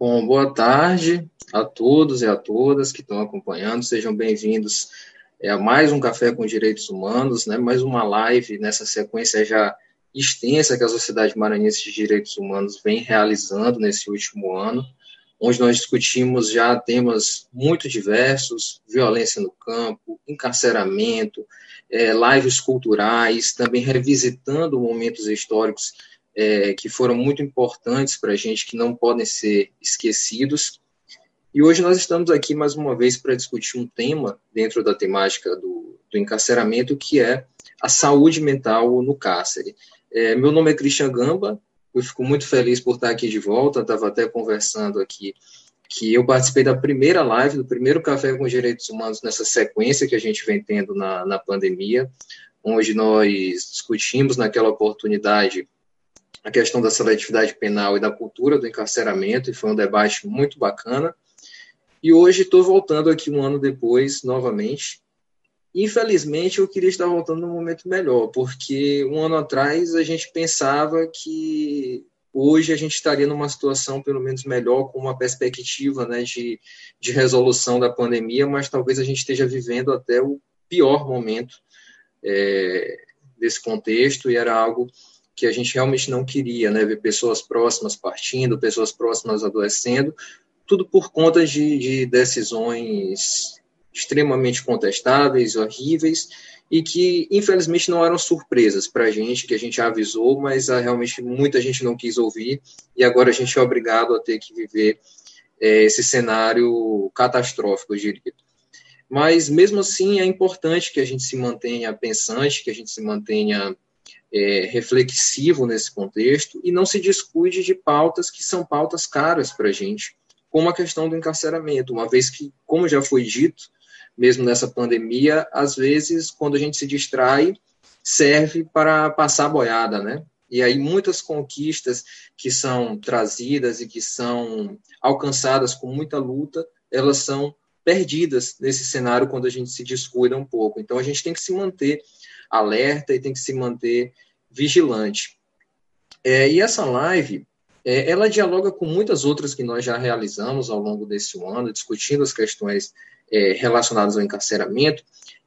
Bom, boa tarde a todos e a todas que estão acompanhando. Sejam bem-vindos é, a mais um Café com Direitos Humanos, né? mais uma live nessa sequência já extensa que a Sociedade Maranhense de Direitos Humanos vem realizando nesse último ano, onde nós discutimos já temas muito diversos, violência no campo, encarceramento, é, lives culturais, também revisitando momentos históricos é, que foram muito importantes para a gente, que não podem ser esquecidos. E hoje nós estamos aqui mais uma vez para discutir um tema dentro da temática do, do encarceramento, que é a saúde mental no cárcere. É, meu nome é Christian Gamba, eu fico muito feliz por estar aqui de volta, estava até conversando aqui que eu participei da primeira live, do primeiro Café com Direitos Humanos nessa sequência que a gente vem tendo na, na pandemia, onde nós discutimos naquela oportunidade a questão da seletividade penal e da cultura do encarceramento, e foi um debate muito bacana. E hoje estou voltando aqui um ano depois, novamente. Infelizmente, eu queria estar voltando num momento melhor, porque um ano atrás a gente pensava que hoje a gente estaria numa situação pelo menos melhor, com uma perspectiva né, de, de resolução da pandemia, mas talvez a gente esteja vivendo até o pior momento é, desse contexto, e era algo que a gente realmente não queria, né? Ver pessoas próximas partindo, pessoas próximas adoecendo, tudo por conta de, de decisões extremamente contestáveis, horríveis, e que infelizmente não eram surpresas para a gente, que a gente avisou, mas ah, realmente muita gente não quis ouvir, e agora a gente é obrigado a ter que viver é, esse cenário catastrófico, eu diria. Mas mesmo assim é importante que a gente se mantenha pensante, que a gente se mantenha é, reflexivo nesse contexto e não se descuide de pautas que são pautas caras para a gente, como a questão do encarceramento, uma vez que, como já foi dito, mesmo nessa pandemia, às vezes, quando a gente se distrai, serve para passar boiada, né? E aí muitas conquistas que são trazidas e que são alcançadas com muita luta, elas são perdidas nesse cenário quando a gente se descuida um pouco. Então a gente tem que se manter alerta e tem que se manter vigilante. É, e essa live, é, ela dialoga com muitas outras que nós já realizamos ao longo desse ano, discutindo as questões é, relacionadas ao encarceramento,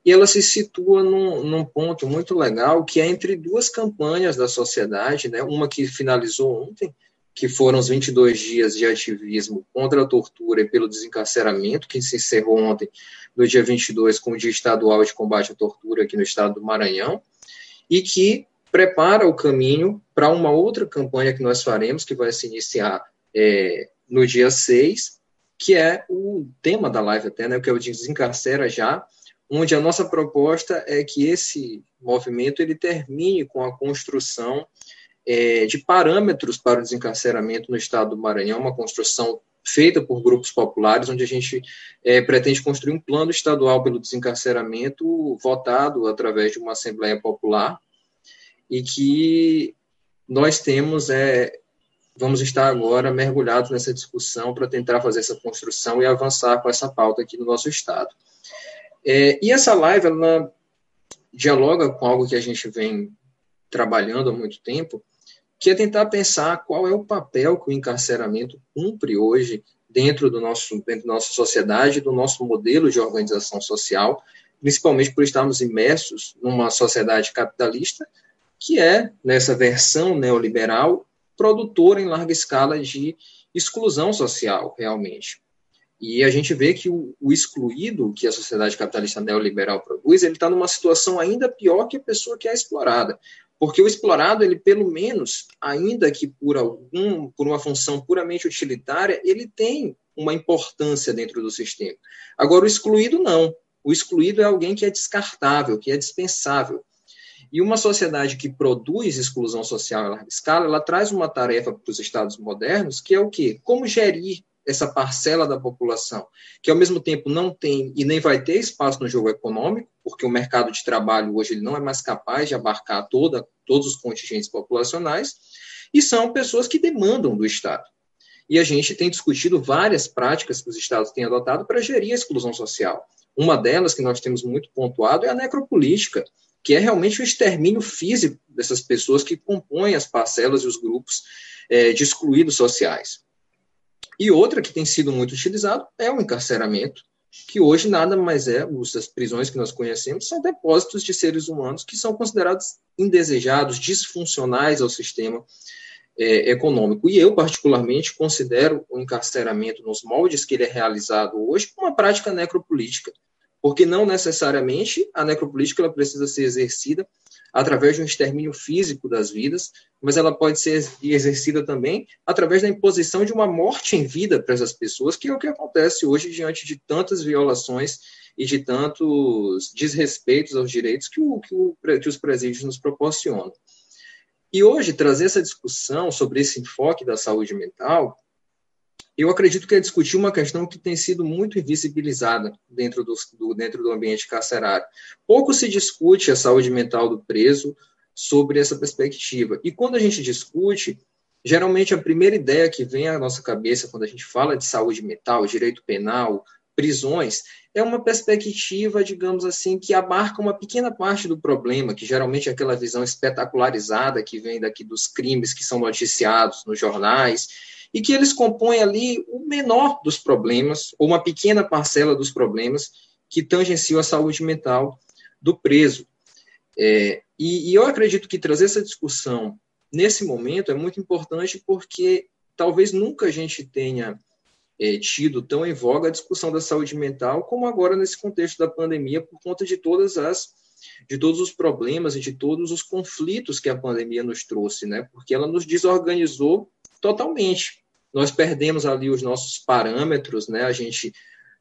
e ela se situa num, num, ponto muito legal, que é entre duas campanhas da sociedade, né, uma que finalizou ontem, que foram os 22 dias de ativismo contra a tortura e pelo desencarceramento, que se encerrou ontem, no dia 22, com o Dia Estadual de Combate à Tortura aqui no estado do Maranhão, e que prepara o caminho para uma outra campanha que nós faremos, que vai se iniciar é, no dia 6, que é o tema da live até, né, que é o Desencarcera Já, onde a nossa proposta é que esse movimento ele termine com a construção é, de parâmetros para o desencarceramento no estado do Maranhão, uma construção feita por grupos populares, onde a gente é, pretende construir um plano estadual pelo desencarceramento votado através de uma Assembleia Popular e que nós temos, é, vamos estar agora mergulhados nessa discussão para tentar fazer essa construção e avançar com essa pauta aqui no nosso Estado. É, e essa live, ela dialoga com algo que a gente vem trabalhando há muito tempo, que é tentar pensar qual é o papel que o encarceramento cumpre hoje dentro do nosso dentro da nossa sociedade, do nosso modelo de organização social, principalmente por estarmos imersos numa sociedade capitalista que é nessa versão neoliberal produtora em larga escala de exclusão social, realmente. E a gente vê que o, o excluído que a sociedade capitalista neoliberal produz, ele está numa situação ainda pior que a pessoa que é explorada. Porque o explorado, ele pelo menos, ainda que por algum, por uma função puramente utilitária, ele tem uma importância dentro do sistema. Agora, o excluído não. O excluído é alguém que é descartável, que é dispensável. E uma sociedade que produz exclusão social em larga escala, ela traz uma tarefa para os estados modernos, que é o quê? Como gerir essa parcela da população, que ao mesmo tempo não tem e nem vai ter espaço no jogo econômico, porque o mercado de trabalho hoje ele não é mais capaz de abarcar toda, todos os contingentes populacionais, e são pessoas que demandam do Estado. E a gente tem discutido várias práticas que os Estados têm adotado para gerir a exclusão social. Uma delas, que nós temos muito pontuado, é a necropolítica, que é realmente o extermínio físico dessas pessoas que compõem as parcelas e os grupos é, de excluídos sociais. E outra que tem sido muito utilizado é o encarceramento, que hoje nada mais é, as prisões que nós conhecemos são depósitos de seres humanos que são considerados indesejados, disfuncionais ao sistema é, econômico. E eu, particularmente, considero o encarceramento nos moldes que ele é realizado hoje uma prática necropolítica, porque não necessariamente a necropolítica ela precisa ser exercida através de um extermínio físico das vidas, mas ela pode ser exercida também através da imposição de uma morte em vida para essas pessoas, que é o que acontece hoje diante de tantas violações e de tantos desrespeitos aos direitos que, o, que, o, que os presídios nos proporcionam. E hoje, trazer essa discussão sobre esse enfoque da saúde mental eu acredito que é discutir uma questão que tem sido muito invisibilizada dentro do, do, dentro do ambiente carcerário. Pouco se discute a saúde mental do preso sobre essa perspectiva. E quando a gente discute, geralmente a primeira ideia que vem à nossa cabeça quando a gente fala de saúde mental, direito penal, prisões, é uma perspectiva, digamos assim, que abarca uma pequena parte do problema, que geralmente é aquela visão espetacularizada que vem daqui dos crimes que são noticiados nos jornais e que eles compõem ali o menor dos problemas, ou uma pequena parcela dos problemas que tangenciam a saúde mental do preso. É, e, e eu acredito que trazer essa discussão nesse momento é muito importante porque talvez nunca a gente tenha é, tido tão em voga a discussão da saúde mental como agora nesse contexto da pandemia por conta de todas as de todos os problemas e de todos os conflitos que a pandemia nos trouxe, né? Porque ela nos desorganizou totalmente nós perdemos ali os nossos parâmetros, né? A gente,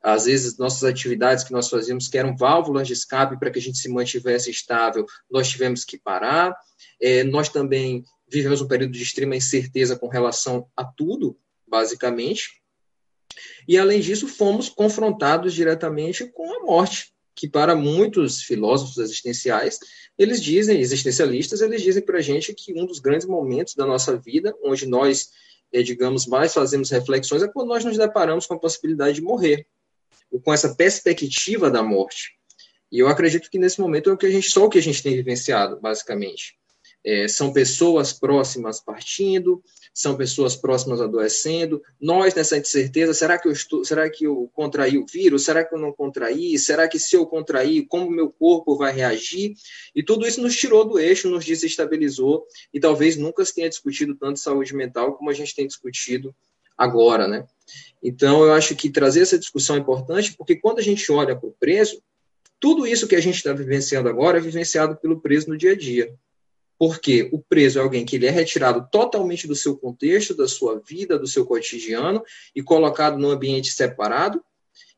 às vezes, nossas atividades que nós fazíamos, que eram válvulas de escape para que a gente se mantivesse estável, nós tivemos que parar. É, nós também vivemos um período de extrema incerteza com relação a tudo, basicamente. E, além disso, fomos confrontados diretamente com a morte, que para muitos filósofos existenciais, eles dizem, existencialistas, eles dizem para a gente que um dos grandes momentos da nossa vida, onde nós é, digamos, mais fazemos reflexões é quando nós nos deparamos com a possibilidade de morrer, ou com essa perspectiva da morte. E eu acredito que nesse momento é o que a gente, só o que a gente tem vivenciado, basicamente. É, são pessoas próximas partindo, são pessoas próximas adoecendo. Nós, nessa incerteza, será que eu estou, será que eu contraí o vírus? Será que eu não contraí? Será que se eu contrair, como meu corpo vai reagir? E tudo isso nos tirou do eixo, nos desestabilizou e talvez nunca se tenha discutido tanto saúde mental como a gente tem discutido agora, né? Então, eu acho que trazer essa discussão é importante, porque quando a gente olha para o preso, tudo isso que a gente está vivenciando agora é vivenciado pelo preso no dia a dia porque o preso é alguém que ele é retirado totalmente do seu contexto, da sua vida, do seu cotidiano e colocado num ambiente separado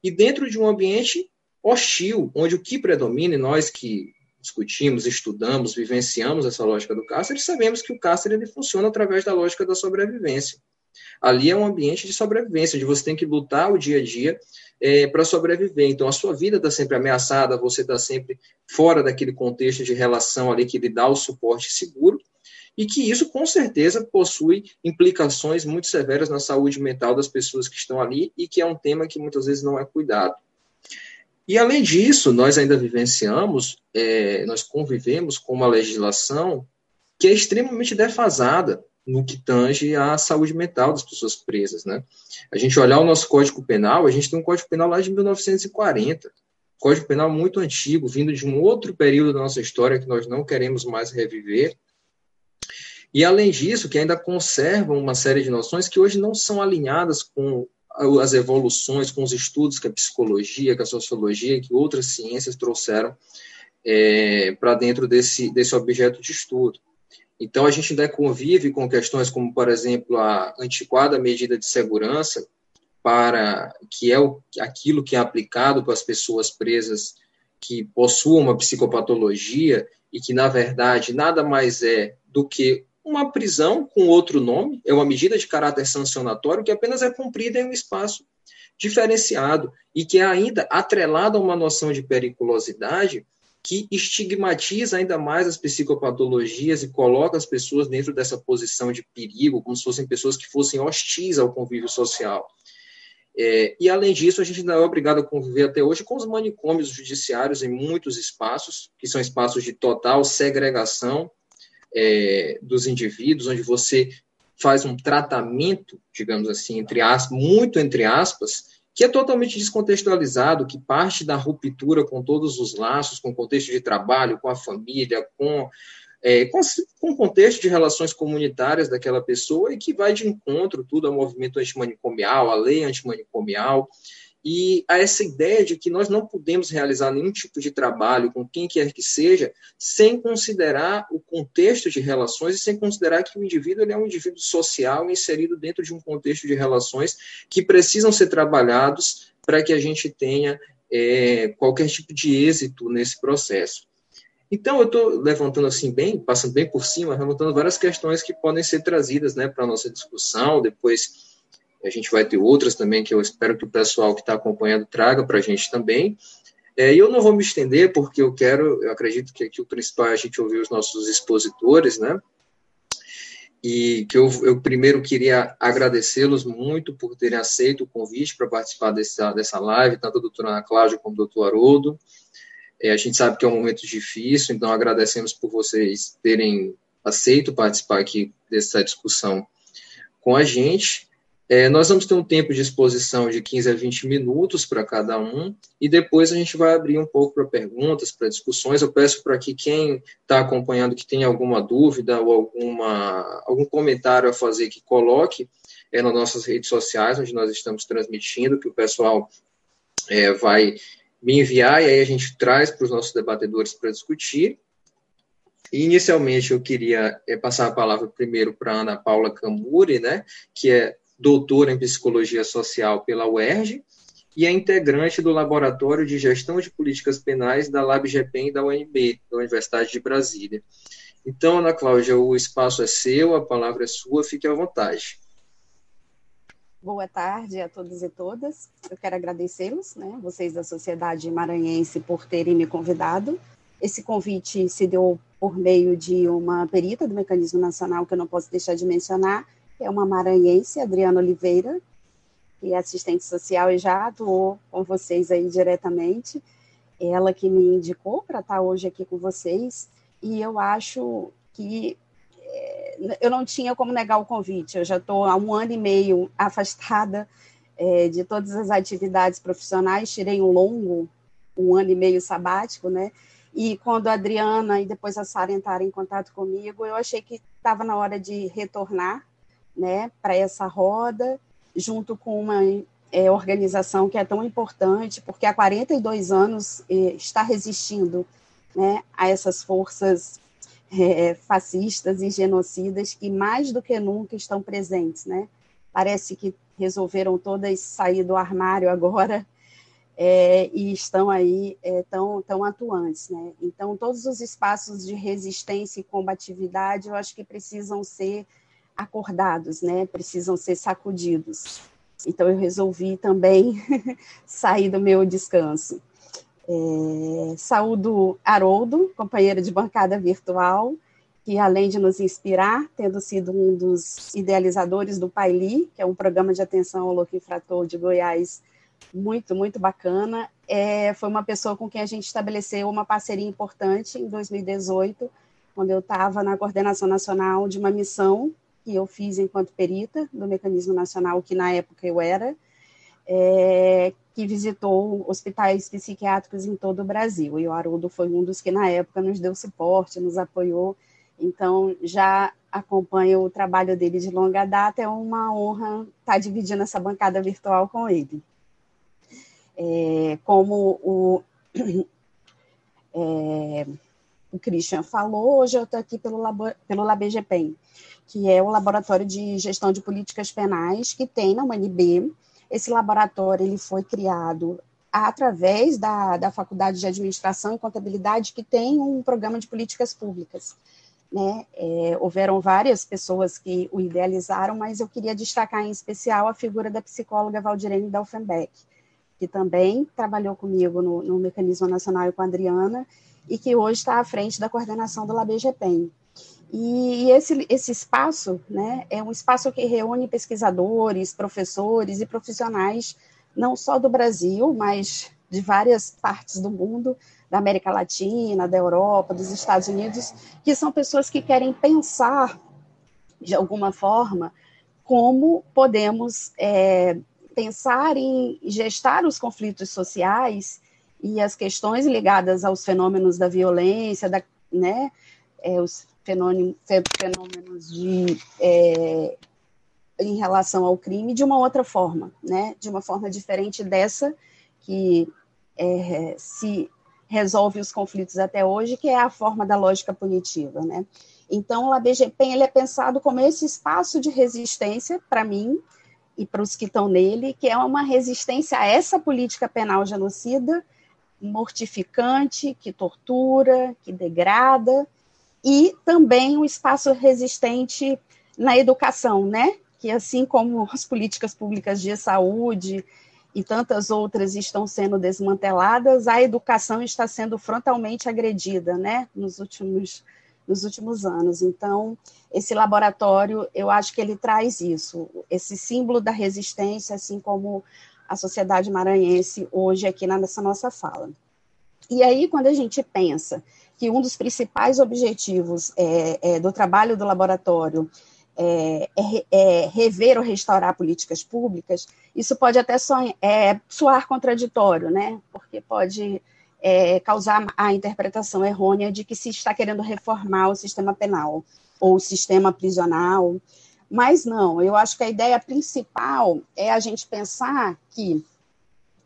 e dentro de um ambiente hostil, onde o que predomina, e nós que discutimos, estudamos, vivenciamos essa lógica do cárcere, sabemos que o cárcere ele funciona através da lógica da sobrevivência. Ali é um ambiente de sobrevivência, onde você tem que lutar o dia a dia é, para sobreviver. Então, a sua vida está sempre ameaçada, você está sempre fora daquele contexto de relação ali que lhe dá o suporte seguro, e que isso, com certeza, possui implicações muito severas na saúde mental das pessoas que estão ali, e que é um tema que muitas vezes não é cuidado. E, além disso, nós ainda vivenciamos, é, nós convivemos com uma legislação que é extremamente defasada no que tange à saúde mental das pessoas presas, né? A gente olhar o nosso Código Penal, a gente tem um Código Penal lá de 1940, Código Penal muito antigo, vindo de um outro período da nossa história que nós não queremos mais reviver. E além disso, que ainda conservam uma série de noções que hoje não são alinhadas com as evoluções, com os estudos que a psicologia, que a sociologia, que outras ciências trouxeram é, para dentro desse, desse objeto de estudo. Então, a gente ainda convive com questões como, por exemplo, a antiquada medida de segurança, para que é o, aquilo que é aplicado para as pessoas presas que possuam uma psicopatologia e que, na verdade, nada mais é do que uma prisão com outro nome, é uma medida de caráter sancionatório que apenas é cumprida em um espaço diferenciado e que é ainda atrelada a uma noção de periculosidade que estigmatiza ainda mais as psicopatologias e coloca as pessoas dentro dessa posição de perigo, como se fossem pessoas que fossem hostis ao convívio social. É, e, além disso, a gente ainda é obrigado a conviver até hoje com os manicômios judiciários em muitos espaços, que são espaços de total segregação é, dos indivíduos, onde você faz um tratamento, digamos assim, entre aspas, muito entre aspas, que é totalmente descontextualizado, que parte da ruptura com todos os laços, com o contexto de trabalho, com a família, com, é, com, com o contexto de relações comunitárias daquela pessoa e que vai de encontro tudo ao movimento antimanicomial, à lei antimanicomial, e a essa ideia de que nós não podemos realizar nenhum tipo de trabalho com quem quer que seja sem considerar o contexto de relações e sem considerar que o indivíduo é um indivíduo social inserido dentro de um contexto de relações que precisam ser trabalhados para que a gente tenha é, qualquer tipo de êxito nesse processo. Então, eu estou levantando assim bem, passando bem por cima, levantando várias questões que podem ser trazidas né, para a nossa discussão, depois a gente vai ter outras também que eu espero que o pessoal que está acompanhando traga para a gente também. É, eu não vou me estender, porque eu quero, eu acredito que aqui o principal é a gente ouvir os nossos expositores, né? E que eu, eu primeiro queria agradecê-los muito por terem aceito o convite para participar dessa, dessa live, tanto a doutora Ana Cláudia como o doutor Haroldo. É, a gente sabe que é um momento difícil, então agradecemos por vocês terem aceito participar aqui dessa discussão com a gente. É, nós vamos ter um tempo de exposição de 15 a 20 minutos para cada um, e depois a gente vai abrir um pouco para perguntas, para discussões. Eu peço para que quem está acompanhando, que tem alguma dúvida ou alguma, algum comentário a fazer, que coloque é, nas nossas redes sociais, onde nós estamos transmitindo, que o pessoal é, vai me enviar, e aí a gente traz para os nossos debatedores para discutir. Inicialmente, eu queria é, passar a palavra primeiro para Ana Paula Camuri, né, que é doutora em psicologia social pela UERJ e é integrante do Laboratório de Gestão de Políticas Penais da LabGPEM da UNB, da Universidade de Brasília. Então, Ana Cláudia, o espaço é seu, a palavra é sua, fique à vontade. Boa tarde a todos e todas. Eu quero agradecê-los, né, vocês da Sociedade Maranhense, por terem me convidado. Esse convite se deu por meio de uma perita do Mecanismo Nacional, que eu não posso deixar de mencionar, é uma maranhense, Adriana Oliveira, que é assistente social e já atuou com vocês aí diretamente. Ela que me indicou para estar hoje aqui com vocês, e eu acho que é, eu não tinha como negar o convite. Eu já estou há um ano e meio afastada é, de todas as atividades profissionais, tirei um longo, um ano e meio sabático, né? E quando a Adriana e depois a Sara entraram em contato comigo, eu achei que estava na hora de retornar né, para essa roda, junto com uma é, organização que é tão importante, porque há 42 anos é, está resistindo né, a essas forças é, fascistas e genocidas que mais do que nunca estão presentes. Né? Parece que resolveram todas sair do armário agora é, e estão aí é, tão, tão atuantes. Né? Então, todos os espaços de resistência e combatividade, eu acho que precisam ser acordados, né? Precisam ser sacudidos. Então eu resolvi também sair do meu descanso. É, saúdo Haroldo, companheiro de bancada virtual, que além de nos inspirar, tendo sido um dos idealizadores do Paili, que é um programa de atenção ao louco infrator de Goiás, muito, muito bacana, é, foi uma pessoa com quem a gente estabeleceu uma parceria importante em 2018, quando eu estava na coordenação nacional de uma missão que eu fiz enquanto perita do Mecanismo Nacional, que na época eu era, é, que visitou hospitais psiquiátricos em todo o Brasil. E o Haroldo foi um dos que, na época, nos deu suporte, nos apoiou. Então, já acompanho o trabalho dele de longa data. É uma honra estar dividindo essa bancada virtual com ele. É, como o, é, o Christian falou, hoje eu estou aqui pelo, pelo LabGPEM que é o Laboratório de Gestão de Políticas Penais, que tem na UNB. Esse laboratório ele foi criado através da, da Faculdade de Administração e Contabilidade, que tem um programa de políticas públicas. Né? É, houveram várias pessoas que o idealizaram, mas eu queria destacar em especial a figura da psicóloga Valdirene Dalfenbeck, que também trabalhou comigo no, no Mecanismo Nacional e com a Adriana, e que hoje está à frente da coordenação do LabGPEM. E esse, esse espaço né, é um espaço que reúne pesquisadores, professores e profissionais, não só do Brasil, mas de várias partes do mundo, da América Latina, da Europa, dos Estados Unidos, que são pessoas que querem pensar de alguma forma, como podemos é, pensar em gestar os conflitos sociais e as questões ligadas aos fenômenos da violência, da, né, é, os fenômenos de é, em relação ao crime de uma outra forma, né? De uma forma diferente dessa que é, se resolve os conflitos até hoje, que é a forma da lógica punitiva, né? Então, o ABGP ele é pensado como esse espaço de resistência para mim e para os que estão nele, que é uma resistência a essa política penal genocida, mortificante, que tortura, que degrada, e também um espaço resistente na educação, né? Que assim como as políticas públicas de saúde e tantas outras estão sendo desmanteladas, a educação está sendo frontalmente agredida, né? Nos últimos nos últimos anos. Então, esse laboratório, eu acho que ele traz isso, esse símbolo da resistência, assim como a sociedade maranhense hoje aqui nessa nossa fala. E aí, quando a gente pensa que um dos principais objetivos é, é, do trabalho do laboratório é, é, é, rever ou restaurar políticas públicas, isso pode até é, soar contraditório, né? Porque pode é, causar a interpretação errônea de que se está querendo reformar o sistema penal ou o sistema prisional. Mas não, eu acho que a ideia principal é a gente pensar que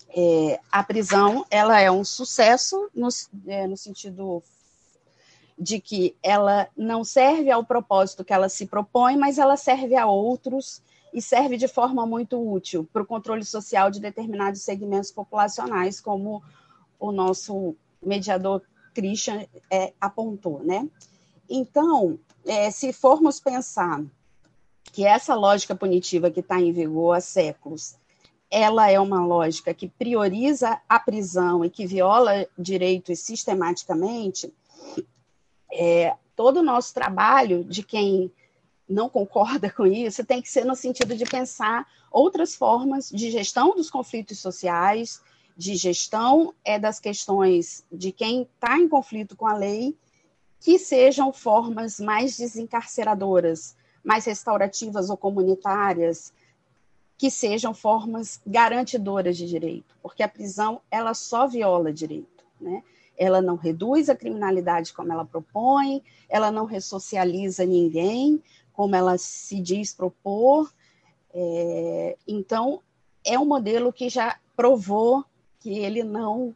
é, a prisão ela é um sucesso no, é, no sentido de que ela não serve ao propósito que ela se propõe, mas ela serve a outros e serve de forma muito útil para o controle social de determinados segmentos populacionais, como o nosso mediador Christian é, apontou, né? Então, é, se formos pensar que essa lógica punitiva que está em vigor há séculos, ela é uma lógica que prioriza a prisão e que viola direitos sistematicamente, é, todo o nosso trabalho de quem não concorda com isso tem que ser no sentido de pensar outras formas de gestão dos conflitos sociais, de gestão é das questões de quem está em conflito com a lei, que sejam formas mais desencarceradoras, mais restaurativas ou comunitárias, que sejam formas garantidoras de direito, porque a prisão ela só viola direito, né? Ela não reduz a criminalidade como ela propõe, ela não ressocializa ninguém como ela se diz propor. É, então, é um modelo que já provou que ele não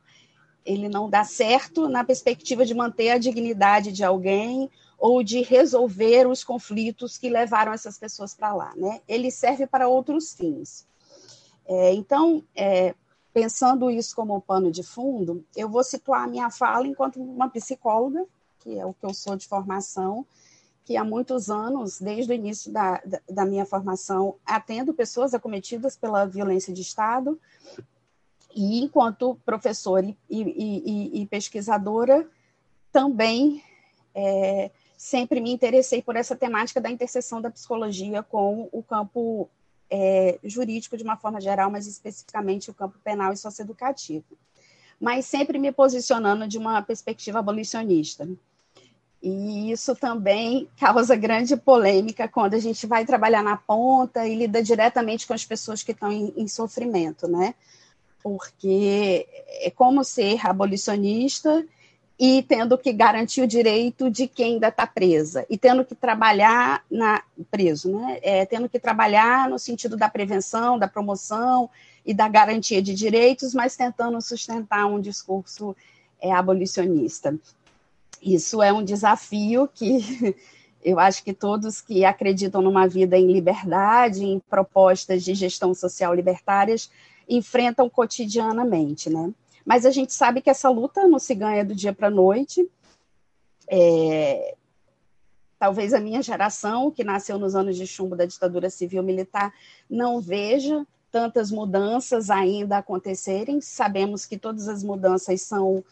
ele não dá certo na perspectiva de manter a dignidade de alguém ou de resolver os conflitos que levaram essas pessoas para lá, né? Ele serve para outros fins. É, então, é, pensando isso como pano de fundo, eu vou situar a minha fala enquanto uma psicóloga, que é o que eu sou de formação, que há muitos anos, desde o início da, da, minha formação, atendo pessoas acometidas pela violência de Estado, e enquanto professora e, e, e, e pesquisadora, também é, sempre me interessei por essa temática da interseção da psicologia com o campo é, jurídico de uma forma geral, mas especificamente o campo penal e socioeducativo. Mas sempre me posicionando de uma perspectiva abolicionista. E isso também causa grande polêmica quando a gente vai trabalhar na ponta e lida diretamente com as pessoas que estão em, em sofrimento, né? porque é como ser abolicionista e tendo que garantir o direito de quem ainda está presa e tendo que trabalhar na preso, né? É, tendo que trabalhar no sentido da prevenção, da promoção e da garantia de direitos, mas tentando sustentar um discurso é, abolicionista. Isso é um desafio que eu acho que todos que acreditam numa vida em liberdade, em propostas de gestão social libertárias, enfrentam cotidianamente, né? Mas a gente sabe que essa luta não se ganha do dia para a noite. É, talvez a minha geração, que nasceu nos anos de chumbo da ditadura civil-militar, não veja tantas mudanças ainda acontecerem. Sabemos que todas as mudanças são,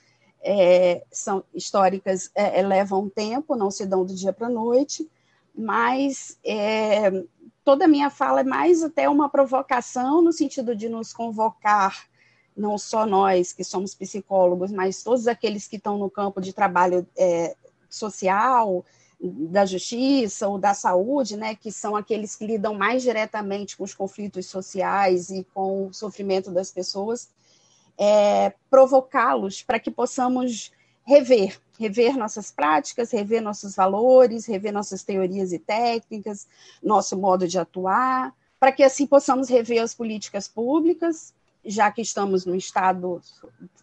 é, são históricas, é, é levam tempo, não se dão do dia para a noite, mas é, toda a minha fala é mais até uma provocação no sentido de nos convocar, não só nós que somos psicólogos, mas todos aqueles que estão no campo de trabalho é, social, da justiça ou da saúde, né, que são aqueles que lidam mais diretamente com os conflitos sociais e com o sofrimento das pessoas, é, provocá-los para que possamos rever, rever nossas práticas, rever nossos valores, rever nossas teorias e técnicas, nosso modo de atuar, para que assim possamos rever as políticas públicas, já que estamos no Estado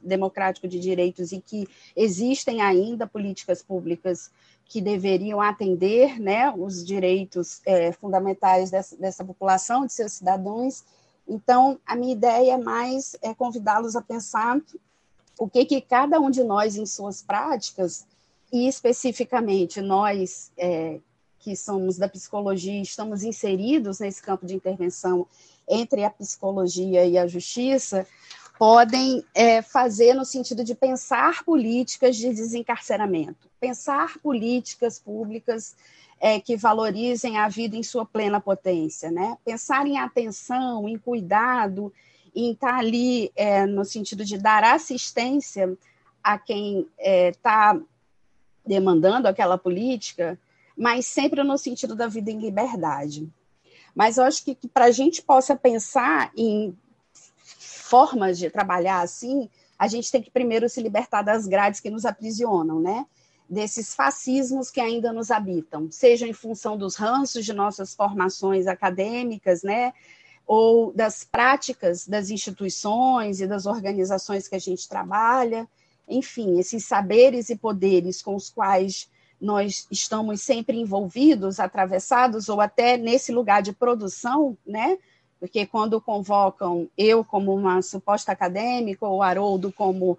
democrático de direitos e que existem ainda políticas públicas que deveriam atender né, os direitos é, fundamentais dessa, dessa população, de seus cidadãos. Então, a minha ideia é mais é convidá-los a pensar o que, que cada um de nós, em suas práticas, e especificamente nós é, que somos da psicologia, estamos inseridos nesse campo de intervenção entre a psicologia e a justiça, podem é, fazer no sentido de pensar políticas de desencarceramento, pensar políticas públicas é, que valorizem a vida em sua plena potência, né? Pensar em atenção, em cuidado, em estar ali é, no sentido de dar assistência a quem está é, demandando aquela política, mas sempre no sentido da vida em liberdade. Mas eu acho que, que para a gente possa pensar em formas de trabalhar assim, a gente tem que primeiro se libertar das grades que nos aprisionam, né? Desses fascismos que ainda nos habitam, seja em função dos ranços de nossas formações acadêmicas, né? Ou das práticas das instituições e das organizações que a gente trabalha, enfim, esses saberes e poderes com os quais nós estamos sempre envolvidos, atravessados, ou até nesse lugar de produção, né? porque quando convocam eu como uma suposta acadêmica, ou Haroldo como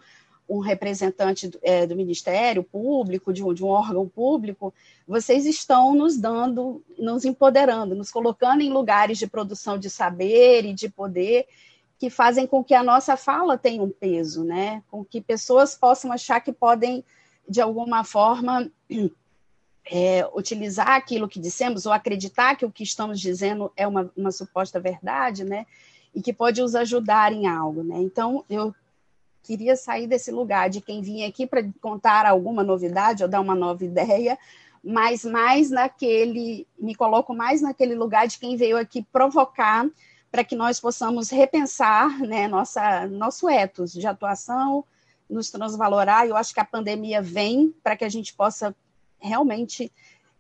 um representante do, é, do Ministério Público, de um, de um, órgão público, vocês estão nos dando, nos empoderando, nos colocando em lugares de produção de saber e de poder que fazem com que a nossa fala tenha um peso, né? Com que pessoas possam achar que podem, de alguma forma, é, utilizar aquilo que dissemos ou acreditar que o que estamos dizendo é uma, uma suposta verdade, né? E que pode os ajudar em algo, né? Então, eu queria sair desse lugar de quem vinha aqui para contar alguma novidade ou dar uma nova ideia, mas mais naquele, me coloco mais naquele lugar de quem veio aqui provocar para que nós possamos repensar né, nossa, nosso ethos de atuação, nos transvalorar. Eu acho que a pandemia vem para que a gente possa realmente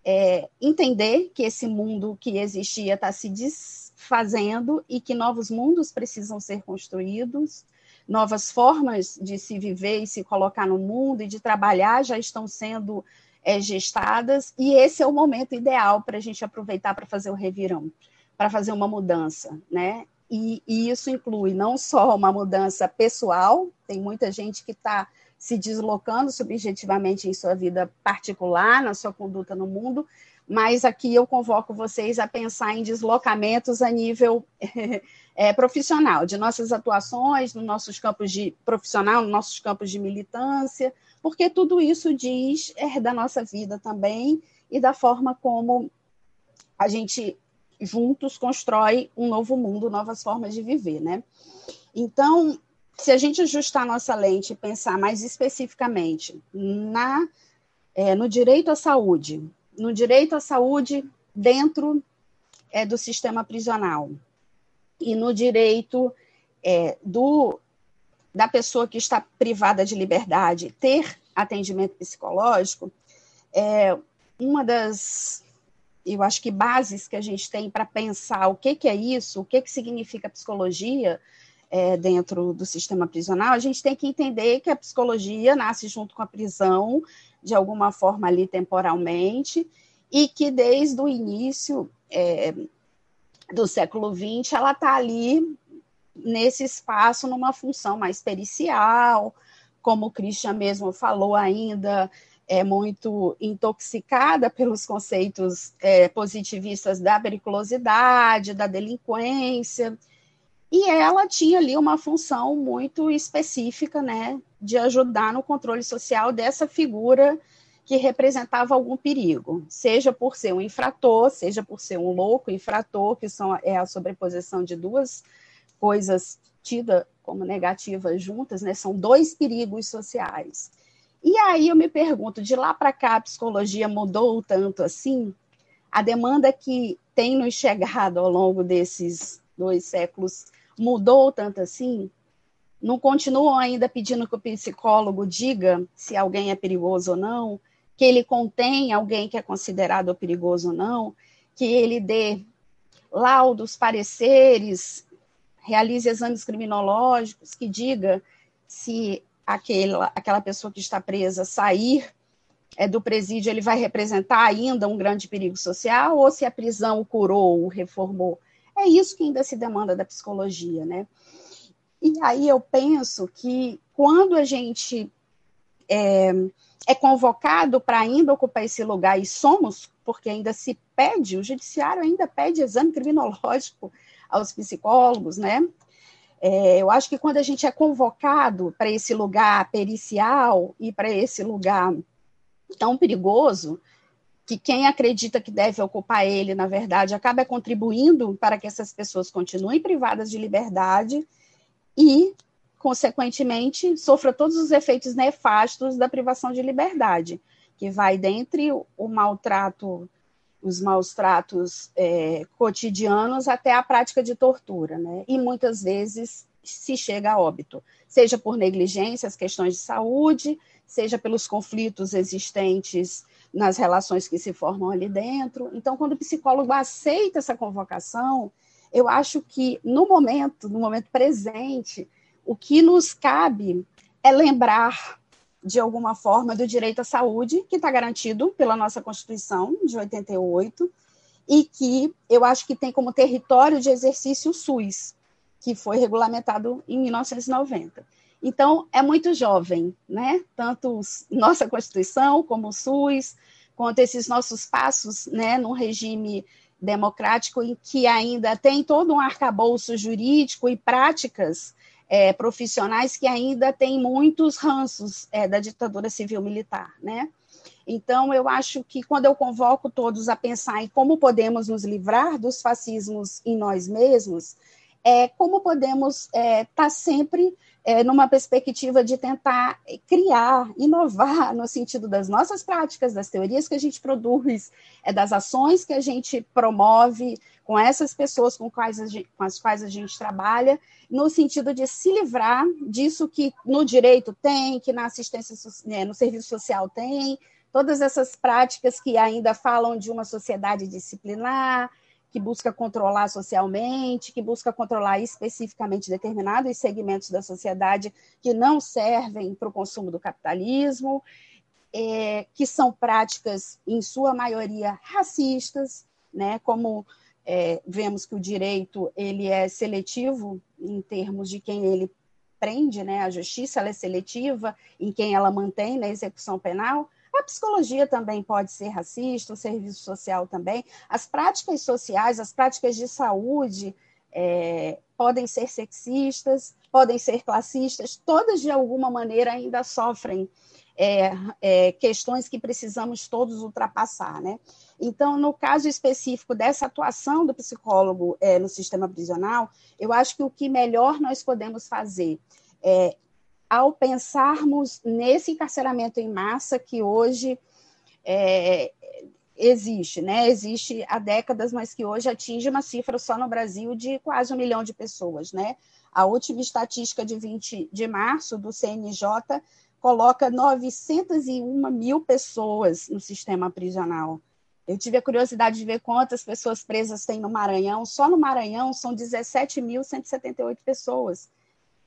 é, entender que esse mundo que existia está se desfazendo e que novos mundos precisam ser construídos, novas formas de se viver e se colocar no mundo e de trabalhar já estão sendo é, gestadas, e esse é o momento ideal para a gente aproveitar para fazer o revirão, para fazer uma mudança, né? E, e, isso inclui não só uma mudança pessoal, tem muita gente que está se deslocando subjetivamente em sua vida particular, na sua conduta no mundo, mas aqui eu convoco vocês a pensar em deslocamentos a nível é, profissional, de nossas atuações, nos nossos campos de profissional, nos nossos campos de militância, porque tudo isso diz é, da nossa vida também e da forma como a gente juntos constrói um novo mundo, novas formas de viver, né? Então, se a gente ajustar nossa lente e pensar mais especificamente na, é, no direito à saúde, no direito à saúde dentro é, do sistema prisional e no direito é, do, da pessoa que está privada de liberdade ter atendimento psicológico, é, uma das, eu acho que bases que a gente tem para pensar o que, que é isso, o que, que significa psicologia, é, dentro do sistema prisional, a gente tem que entender que a psicologia nasce junto com a prisão, de alguma forma ali temporalmente, e que desde o início é, do século XX ela está ali nesse espaço numa função mais pericial, como o Christian mesmo falou ainda, é muito intoxicada pelos conceitos é, positivistas da periculosidade, da delinquência, e ela tinha ali uma função muito específica, né, de ajudar no controle social dessa figura que representava algum perigo, seja por ser um infrator, seja por ser um louco infrator, que são, é a sobreposição de duas coisas tidas como negativas juntas, né, são dois perigos sociais. E aí eu me pergunto, de lá para cá a psicologia mudou tanto assim? A demanda que tem nos chegado ao longo desses dois séculos mudou tanto assim? Não continuam ainda pedindo que o psicólogo diga se alguém é perigoso ou não, que ele contém alguém que é considerado perigoso ou não, que ele dê laudos, pareceres, realize exames criminológicos, que diga se aquela, aquela pessoa que está presa sair é, do presídio, ele vai representar ainda um grande perigo social, ou se a prisão o curou, o reformou. É isso que ainda se demanda da psicologia, né? E aí eu penso que quando a gente é, é convocado para ainda ocupar esse lugar, e somos, porque ainda se pede, o judiciário ainda pede exame criminológico aos psicólogos, né? É, eu acho que quando a gente é convocado para esse lugar pericial e para esse lugar tão perigoso, que quem acredita que deve ocupar ele, na verdade, acaba contribuindo para que essas pessoas continuem privadas de liberdade e, consequentemente, sofra todos os efeitos nefastos da privação de liberdade, que vai dentre o maltrato os maus tratos é, cotidianos até a prática de tortura, né? E muitas vezes se chega a óbito, seja por negligência, as questões de saúde, seja pelos conflitos existentes nas relações que se formam ali dentro. Então, quando o psicólogo aceita essa convocação, eu acho que no momento, no momento presente, o que nos cabe é lembrar de alguma forma, do direito à saúde, que está garantido pela nossa Constituição de 88, e que eu acho que tem como território de exercício o SUS, que foi regulamentado em 1990. Então, é muito jovem, né? Tanto nossa Constituição, como o SUS, quanto esses nossos passos, né, num regime democrático em que ainda tem todo um arcabouço jurídico e práticas é, profissionais que ainda têm muitos ranços é, da ditadura civil-militar, né? Então, eu acho que quando eu convoco todos a pensar em como podemos nos livrar dos fascismos em nós mesmos, é, como podemos estar é, tá sempre é, numa perspectiva de tentar criar, inovar no sentido das nossas práticas, das teorias que a gente produz, é, das ações que a gente promove com essas pessoas com, quais gente, com as quais a gente trabalha, no sentido de se livrar disso que no direito tem, que na assistência, né, no serviço social tem, todas essas práticas que ainda falam de uma sociedade disciplinar, que busca controlar socialmente, que busca controlar especificamente determinados segmentos da sociedade que não servem para o consumo do capitalismo, é, que são práticas, em sua maioria, racistas, né, como é, vemos que o direito ele é seletivo em termos de quem ele prende, né, a justiça é seletiva em quem ela mantém na execução penal, a psicologia também pode ser racista, o serviço social também. As práticas sociais, as práticas de saúde é, podem ser sexistas, podem ser classistas, todas de alguma maneira ainda sofrem é, é, questões que precisamos todos ultrapassar, né? Então, no caso específico dessa atuação do psicólogo é, no sistema prisional, eu acho que o que melhor nós podemos fazer é ao pensarmos nesse encarceramento em massa que hoje é, existe, né? Existe há décadas, mas que hoje atinge uma cifra só no Brasil de quase um milhão de pessoas, né? A última estatística de 20 de março do CNJ coloca 901 mil pessoas no sistema prisional. Eu tive a curiosidade de ver quantas pessoas presas tem no Maranhão. Só no Maranhão são 17.178 pessoas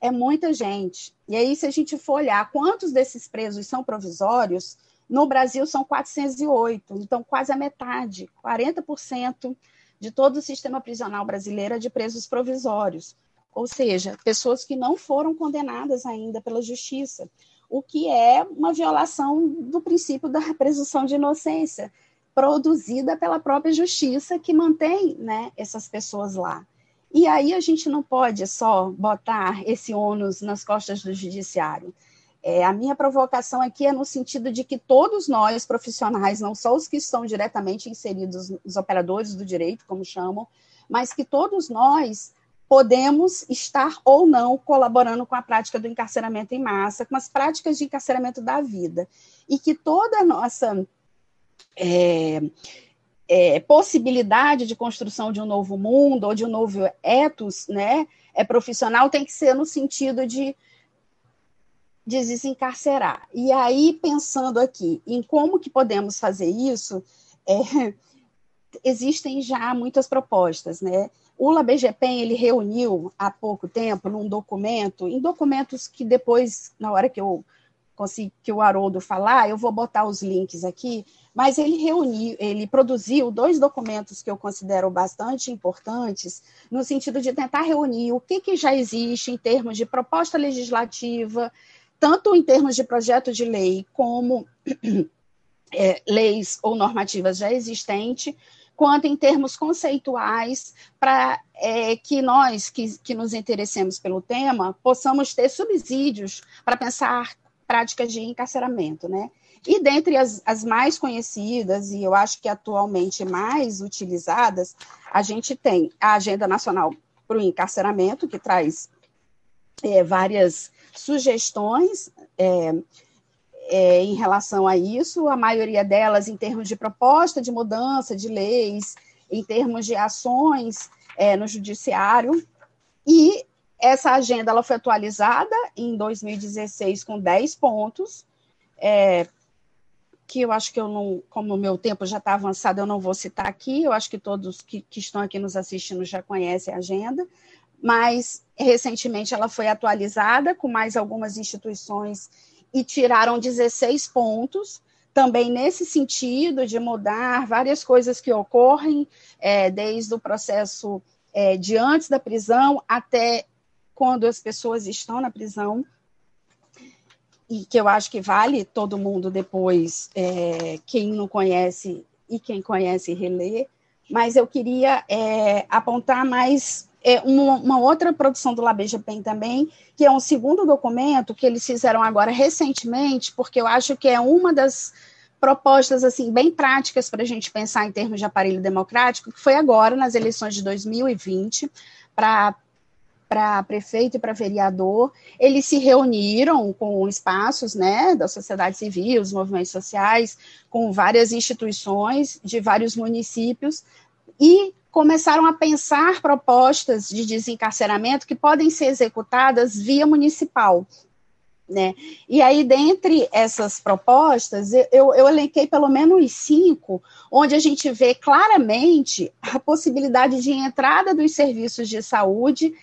é muita gente. E aí, se a gente for olhar quantos desses presos são provisórios, no Brasil são 408, então quase a metade, 40% de todo o sistema prisional brasileiro é de presos provisórios, ou seja, pessoas que não foram condenadas ainda pela justiça, o que é uma violação do princípio da presunção de inocência, produzida pela própria justiça que mantém né, essas pessoas lá. E aí a gente não pode só botar esse ônus nas costas do judiciário. É, a minha provocação aqui é no sentido de que todos nós, profissionais, não só os que estão diretamente inseridos, os operadores do direito, como chamam, mas que todos nós podemos estar ou não colaborando com a prática do encarceramento em massa, com as práticas de encarceramento da vida, e que toda a nossa é, é, possibilidade de construção de um novo mundo ou de um novo ethos né, é profissional tem que ser no sentido de, de desencarcerar. E aí, pensando aqui em como que podemos fazer isso, é, existem já muitas propostas, né? O LabGPEM, ele reuniu há pouco tempo num documento, em documentos que depois, na hora que eu que o Haroldo falar, eu vou botar os links aqui, mas ele reuniu, ele produziu dois documentos que eu considero bastante importantes, no sentido de tentar reunir o que, que já existe em termos de proposta legislativa, tanto em termos de projeto de lei, como é, leis ou normativas já existentes, quanto em termos conceituais, para é, que nós que, que nos interessemos pelo tema possamos ter subsídios para pensar práticas de encarceramento, né? E dentre as, as, mais conhecidas, e eu acho que atualmente mais utilizadas, a gente tem a Agenda Nacional para o Encarceramento, que traz é, várias sugestões é, é, em relação a isso, a maioria delas em termos de proposta de mudança de leis, em termos de ações é, no judiciário, e essa agenda ela foi atualizada em 2016 com 10 pontos, é, que eu acho que eu não, como o meu tempo já está avançado, eu não vou citar aqui, eu acho que todos que, que estão aqui nos assistindo já conhecem a agenda, mas recentemente ela foi atualizada com mais algumas instituições e tiraram 16 pontos, também nesse sentido de mudar várias coisas que ocorrem, é, desde o processo é, de antes da prisão até quando as pessoas estão na prisão, e que eu acho que vale todo mundo depois, é, quem não conhece e quem conhece reler, mas eu queria é, apontar mais é, uma, uma, outra produção do Labeja Pen também, que é um segundo documento que eles fizeram agora recentemente, porque eu acho que é uma das propostas assim bem práticas para a gente pensar em termos de aparelho democrático, que foi agora nas eleições de 2020 para para prefeito e para vereador, eles se reuniram com espaços né, da sociedade civil, os movimentos sociais, com várias instituições de vários municípios, e começaram a pensar propostas de desencarceramento que podem ser executadas via municipal. Né? E aí, dentre essas propostas, eu, eu elenquei pelo menos cinco, onde a gente vê claramente a possibilidade de entrada dos serviços de saúde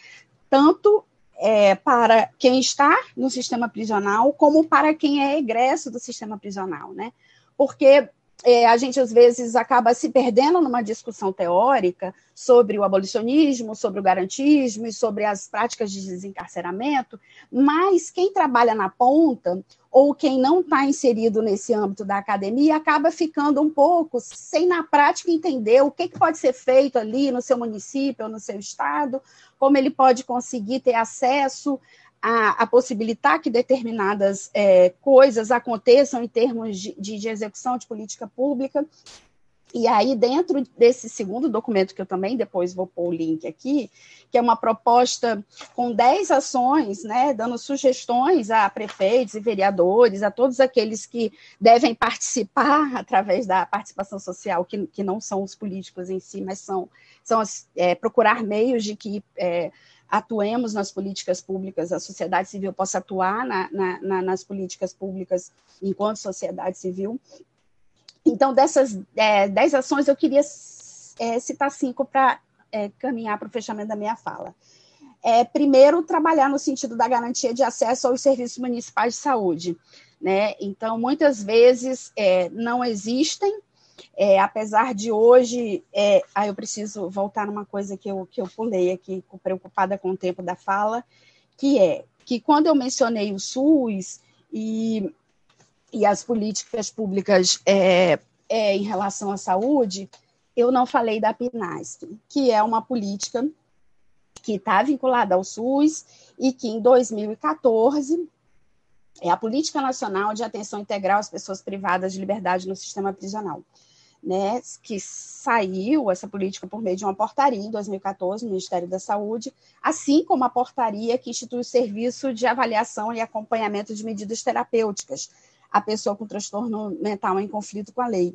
tanto é, para quem está no sistema prisional, como para quem é egresso do sistema prisional, né? Porque é, a gente às vezes acaba se perdendo numa discussão teórica sobre o abolicionismo, sobre o garantismo e sobre as práticas de desencarceramento, mas quem trabalha na ponta ou quem não está inserido nesse âmbito da academia acaba ficando um pouco sem na prática entender o que, que pode ser feito ali no seu município ou no seu estado, como ele pode conseguir ter acesso a, a possibilitar que determinadas é, coisas aconteçam em termos de, de, execução de política pública. E aí, dentro desse segundo documento, que eu também depois vou pôr o link aqui, que é uma proposta com 10 ações, né, dando sugestões a prefeitos e vereadores, a todos aqueles que devem participar através da participação social, que, que não são os políticos em si, mas são, são é, procurar meios de que é, atuemos nas políticas públicas, a sociedade civil possa atuar na, na, na, nas políticas públicas enquanto sociedade civil. Então, dessas é, dez ações, eu queria é, citar cinco para é, caminhar para o fechamento da minha fala. É, primeiro, trabalhar no sentido da garantia de acesso aos serviços municipais de saúde. Né? Então, muitas vezes é, não existem é, apesar de hoje, é, ah, eu preciso voltar numa coisa que eu, que eu pulei aqui, preocupada com o tempo da fala, que é que quando eu mencionei o SUS e, e as políticas públicas é, é, em relação à saúde, eu não falei da PNASP, que é uma política que está vinculada ao SUS e que em 2014 é a Política Nacional de Atenção Integral às Pessoas Privadas de Liberdade no Sistema Prisional. Né, que saiu essa política por meio de uma portaria em 2014 no Ministério da Saúde, assim como a portaria que institui o serviço de avaliação e acompanhamento de medidas terapêuticas a pessoa com transtorno mental em conflito com a lei.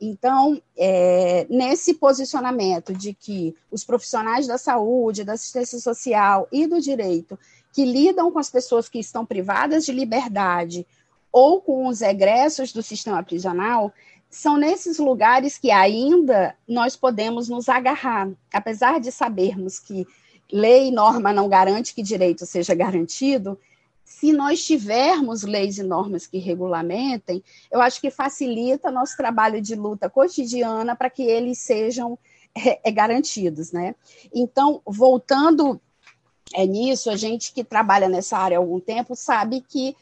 Então, é, nesse posicionamento de que os profissionais da saúde, da assistência social e do direito que lidam com as pessoas que estão privadas de liberdade ou com os egressos do sistema prisional, são nesses lugares que ainda nós podemos nos agarrar, apesar de sabermos que lei e norma não garante que direito seja garantido, se nós tivermos leis e normas que regulamentem, eu acho que facilita nosso trabalho de luta cotidiana para que eles sejam é, é, garantidos, né? Então, voltando é, nisso, a gente que trabalha nessa área há algum tempo sabe que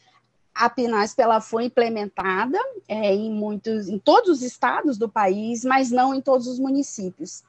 a PNASP ela foi implementada é, em muitos, em todos os estados do país, mas não em todos os municípios.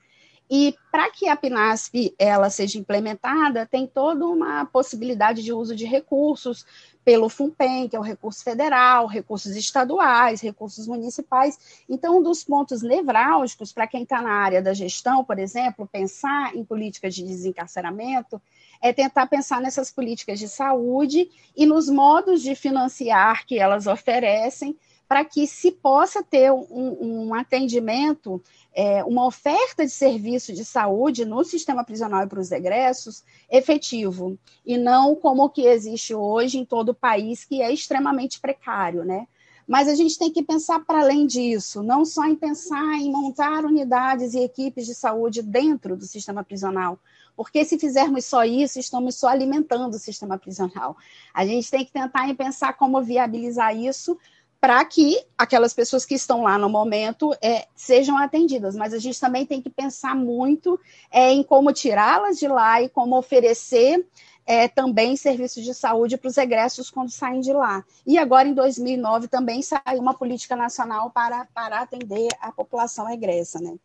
E para que a PNASP ela seja implementada, tem toda uma possibilidade de uso de recursos pelo FUNPEN, que é o recurso federal, recursos estaduais, recursos municipais. Então, um dos pontos nevrálgicos para quem está na área da gestão, por exemplo, pensar em políticas de desencarceramento, é tentar pensar nessas políticas de saúde e nos modos de financiar que elas oferecem para que se possa ter um, um atendimento, é, uma oferta de serviço de saúde no sistema prisional e para os egressos efetivo, e não como o que existe hoje em todo o país, que é extremamente precário, né? Mas a gente tem que pensar para além disso, não só em pensar em montar unidades e equipes de saúde dentro do sistema prisional, porque se fizermos só isso, estamos só alimentando o sistema prisional. A gente tem que tentar em pensar como viabilizar isso para que aquelas pessoas que estão lá no momento é, sejam atendidas. Mas a gente também tem que pensar muito é, em como tirá-las de lá e como oferecer é, também serviços de saúde para os egressos quando saem de lá. E agora, em 2009, também saiu uma política nacional para, para atender a população egressa. Né?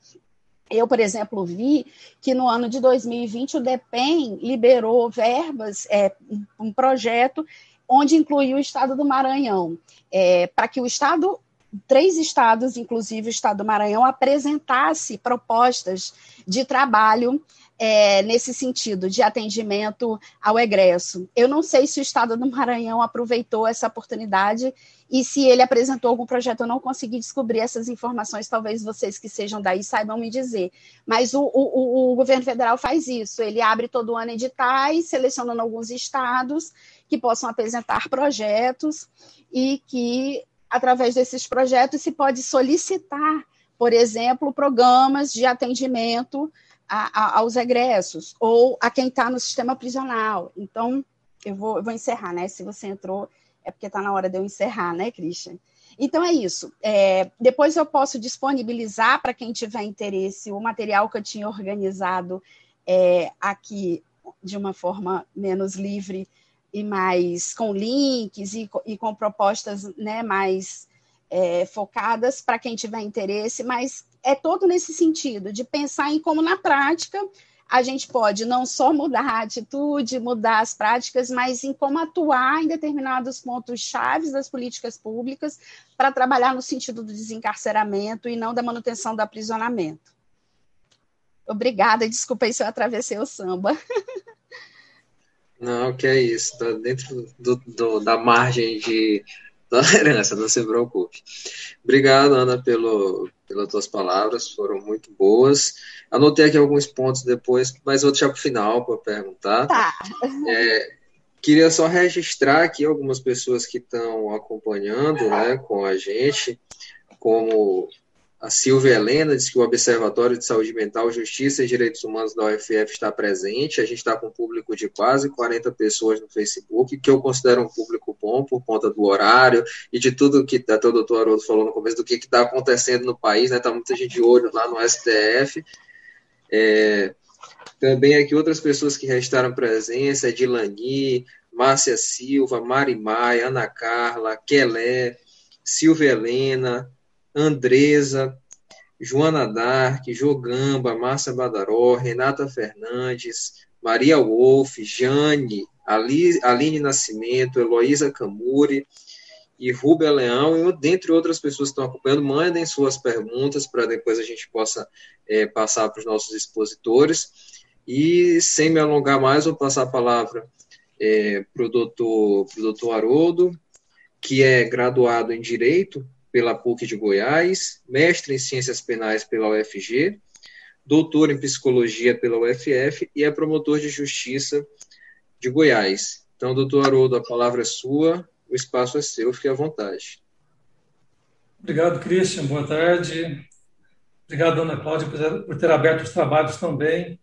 Eu, por exemplo, vi que no ano de 2020 o DEPEN liberou verbas, é, um projeto onde incluiu o estado do Maranhão, é, para que o estado, três estados, inclusive o estado do Maranhão, apresentasse propostas de trabalho é, nesse sentido, de atendimento ao egresso. Eu não sei se o Estado do Maranhão aproveitou essa oportunidade e se ele apresentou algum projeto, eu não consegui descobrir essas informações, talvez vocês que sejam daí saibam me dizer. Mas o, o, o governo federal faz isso, ele abre todo ano editais, selecionando alguns estados que possam apresentar projetos e que, através desses projetos, se pode solicitar, por exemplo, programas de atendimento a, a, aos egressos ou a quem está no sistema prisional. Então, eu vou, eu vou encerrar, né? Se você entrou, é porque está na hora de eu encerrar, né, Christian? Então é isso. É, depois eu posso disponibilizar para quem tiver interesse o material que eu tinha organizado é, aqui de uma forma menos livre e mais com links e, e com propostas né, mais é, focadas para quem tiver interesse, mas é todo nesse sentido, de pensar em como na prática a gente pode não só mudar a atitude, mudar as práticas, mas em como atuar em determinados pontos chaves das políticas públicas para trabalhar no sentido do desencarceramento e não da manutenção do aprisionamento. Obrigada, desculpa aí se eu atravessei o samba. Não, que é isso, está dentro do, do, da margem de tolerância, não se preocupe. Obrigado, Ana, pelo, pelas tuas palavras, foram muito boas. Anotei aqui alguns pontos depois, mas vou deixar para o final para perguntar. Tá. É, queria só registrar aqui algumas pessoas que estão acompanhando né, com a gente, como a Silvia Helena diz que o Observatório de Saúde Mental, Justiça e Direitos Humanos da UFF está presente. A gente está com um público de quase 40 pessoas no Facebook, que eu considero um público bom por conta do horário e de tudo que até o doutor Haroldo falou no começo, do que está acontecendo no país, né? Está muita gente de olho lá no STF. É, também aqui outras pessoas que restaram presença, Dilani, Márcia Silva, Mari Maia, Ana Carla, Kelé, Silvia Helena, Andresa, Joana Dark, Jogamba, Márcia Badaró, Renata Fernandes, Maria Wolf, Jane, Aline Nascimento, Heloísa Camuri e Rubia Leão, e dentre outras pessoas que estão acompanhando, mandem suas perguntas para depois a gente possa é, passar para os nossos expositores. E sem me alongar mais, vou passar a palavra é, para o doutor, doutor Haroldo, que é graduado em Direito pela PUC de Goiás, mestre em Ciências Penais pela UFG, doutor em Psicologia pela UFF e é promotor de Justiça de Goiás. Então, doutor Haroldo, a palavra é sua, o espaço é seu, fique à vontade. Obrigado, Christian, boa tarde. Obrigado, Ana Cláudia, por ter aberto os trabalhos também.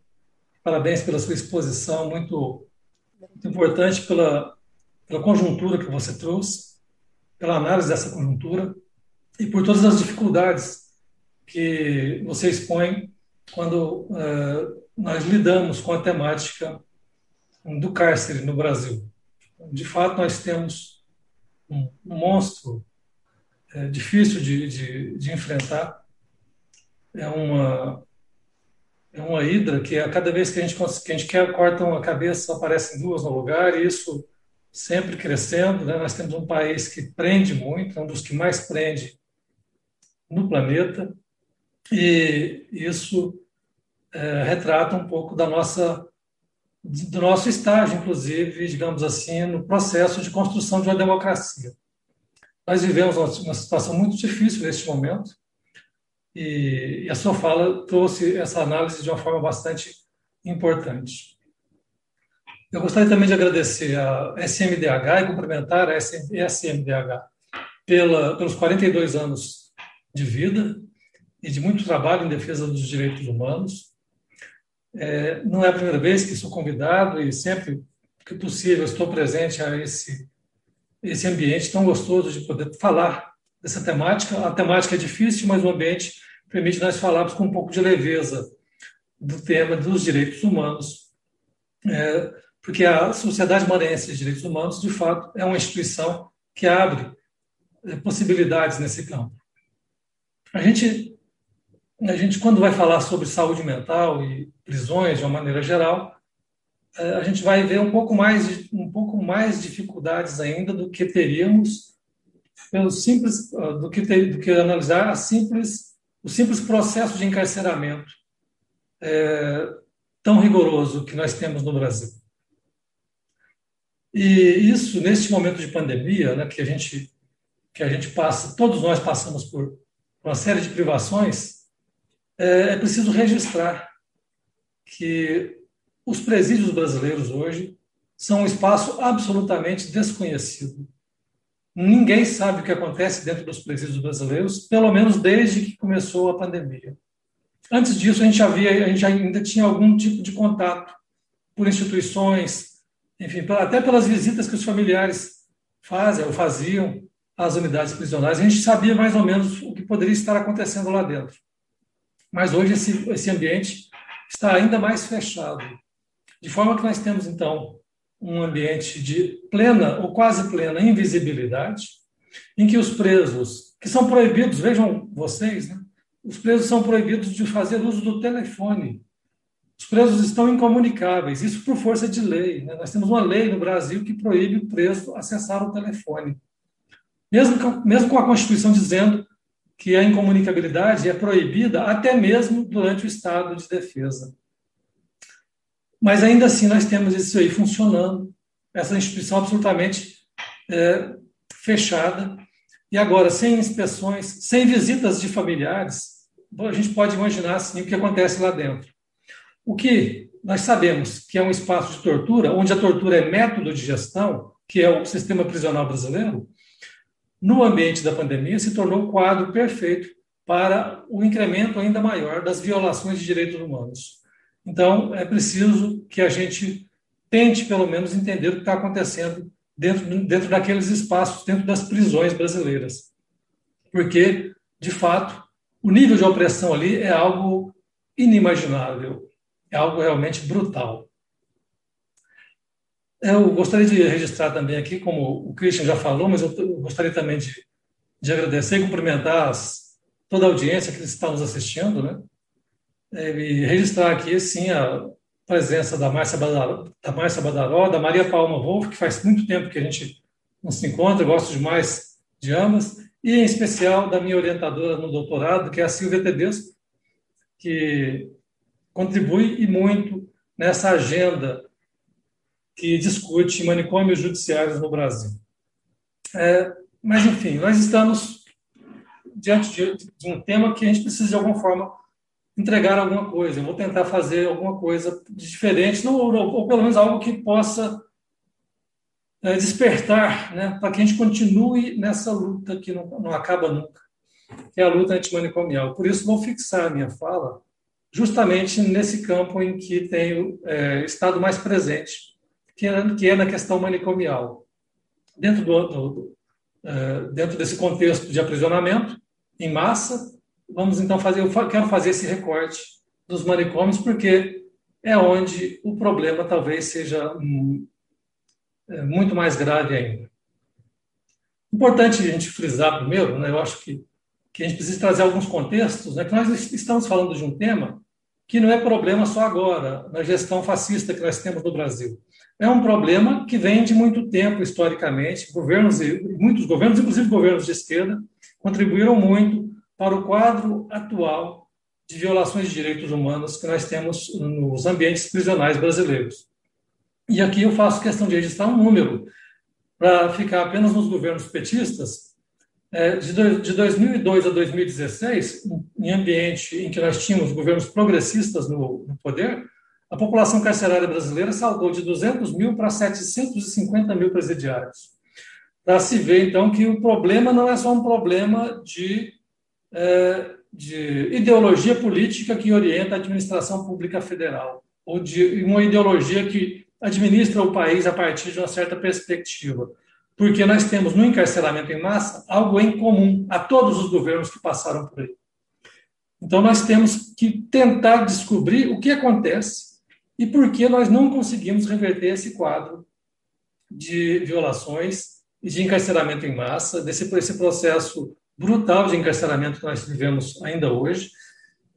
Parabéns pela sua exposição, muito, muito importante pela, pela conjuntura que você trouxe, pela análise dessa conjuntura e por todas as dificuldades que você expõe quando uh, nós lidamos com a temática do cárcere no Brasil. De fato, nós temos um, monstro é, difícil de, de, de, enfrentar. É uma, é uma hidra que a cada vez que a gente, que a gente quer corta uma cabeça, aparecem duas no lugar, e isso sempre crescendo. Né? Nós temos um país que prende muito, é um dos que mais prende no planeta, e isso é, retrata um pouco da nossa do nosso estágio, inclusive, digamos assim, no processo de construção de uma democracia. Nós vivemos uma situação muito difícil neste momento e a sua fala trouxe essa análise de uma forma bastante importante. Eu gostaria também de agradecer a SMDH e cumprimentar a SMDH pela, pelos 42 anos de vida e de muito trabalho em defesa dos direitos humanos. É, não é a primeira vez que sou convidado e sempre que possível estou presente a esse, esse ambiente tão gostoso de poder falar dessa temática. A temática é difícil, mas o ambiente permite nós falarmos com um pouco de leveza do tema dos direitos humanos, é, porque a Sociedade Maranhense de Direitos Humanos, de fato, é uma instituição que abre é, possibilidades nesse campo. A gente a gente, quando vai falar sobre saúde mental e prisões de uma maneira geral, é, a gente vai ver um pouco mais, um pouco mais dificuldades ainda do que teríamos pelo simples, ah, do que, ter, do que analisar a simples, o simples processo de encarceramento é, tão rigoroso que nós temos no Brasil. E isso, neste momento de pandemia, né, que a gente que a gente passa, todos nós passamos por uma série de privações, é, é preciso registrar que os presídios brasileiros hoje são um espaço absolutamente desconhecido. Ninguém sabe o que acontece dentro dos presídios brasileiros, pelo menos desde que começou a pandemia. Antes disso, a gente, havia, a gente ainda tinha algum tipo de contato por instituições, enfim, até pelas visitas que os familiares fazem ou faziam às unidades prisionais, a gente sabia mais ou menos o que poderia estar acontecendo lá dentro. Mas hoje esse, esse ambiente está ainda mais fechado, de forma que nós temos, então, um ambiente de plena ou quase plena invisibilidade, em que os presos, que são proibidos, vejam vocês, né? os presos são proibidos de fazer uso do telefone. Os presos estão incomunicáveis, isso por força de lei. Né? Nós temos uma lei no Brasil que proíbe o preso acessar o telefone. Mesmo com, mesmo com a Constituição dizendo que a incomunicabilidade é proibida até mesmo durante o estado de defesa. Mas ainda assim nós temos isso aí funcionando, essa instituição absolutamente é, fechada. E agora, sem inspeções, sem visitas de familiares, a gente pode imaginar assim, o que acontece lá dentro. O que nós sabemos que é um espaço de tortura, onde a tortura é método de gestão, que é o sistema prisional brasileiro, no ambiente da pandemia, se tornou o quadro perfeito para o incremento ainda maior das violações de direitos humanos. Então, é preciso que a gente tente, pelo menos, entender o que está acontecendo dentro, dentro daqueles espaços, dentro das prisões brasileiras. Porque, de fato, o nível de opressão ali é algo inimaginável, é algo realmente brutal. Eu gostaria de registrar também aqui, como o Christian já falou, mas eu gostaria também de, de agradecer e cumprimentar as, toda a audiência que está nos assistindo, né? É, e registrar aqui, sim, a presença da Márcia Badaró, da, Márcia Badaró, da Maria Palma Wolff, que faz muito tempo que a gente não se encontra, gosto demais de ambas, e em especial da minha orientadora no doutorado, que é a Silvia Tedesco, que contribui e muito nessa agenda que discute manicômios judiciários no Brasil. É, mas, enfim, nós estamos diante de, de, um tema que a gente precisa, de alguma forma, entregar alguma coisa. Eu vou tentar fazer alguma coisa diferente, ou, ou pelo menos algo que possa é, despertar, né, para que a gente continue nessa luta que não, não acaba nunca, que é a luta antimanicomial. Por isso, vou fixar a minha fala justamente nesse campo em que tenho é, estado mais presente, que é, na questão manicomial. Dentro, do, do, é, dentro desse contexto de aprisionamento em massa, vamos então fazer, eu quero fazer esse recorte dos manicômios, porque é onde o problema talvez seja hum, é, muito mais grave ainda. Importante a gente frisar primeiro, né, eu acho que, que a gente precisa trazer alguns contextos, né, que nós estamos falando de um tema que não é problema só agora, na gestão fascista que nós temos no Brasil. É um problema que vem de muito tempo, historicamente. Governos, muitos governos, inclusive governos de esquerda, contribuíram muito para o quadro atual de violações de direitos humanos que nós temos nos ambientes prisionais brasileiros. E aqui eu faço questão de registrar um número para ficar apenas nos governos petistas. É, de, de 2002 a 2016, em ambiente em que nós tínhamos governos progressistas no poder, a população carcerária brasileira saltou de 200 mil para 750 mil presidiários. Para se ver, então, que o problema não é só um problema de, é, de ideologia política que orienta a administração pública federal, ou de uma ideologia que administra o país a partir de uma certa perspectiva. Porque nós temos no encarceramento em massa algo em comum a todos os governos que passaram por aí. Então nós temos que tentar descobrir o que acontece e por que nós não conseguimos reverter esse quadro de violações e de encarceramento em massa, desse esse processo brutal de encarceramento que nós vivemos ainda hoje,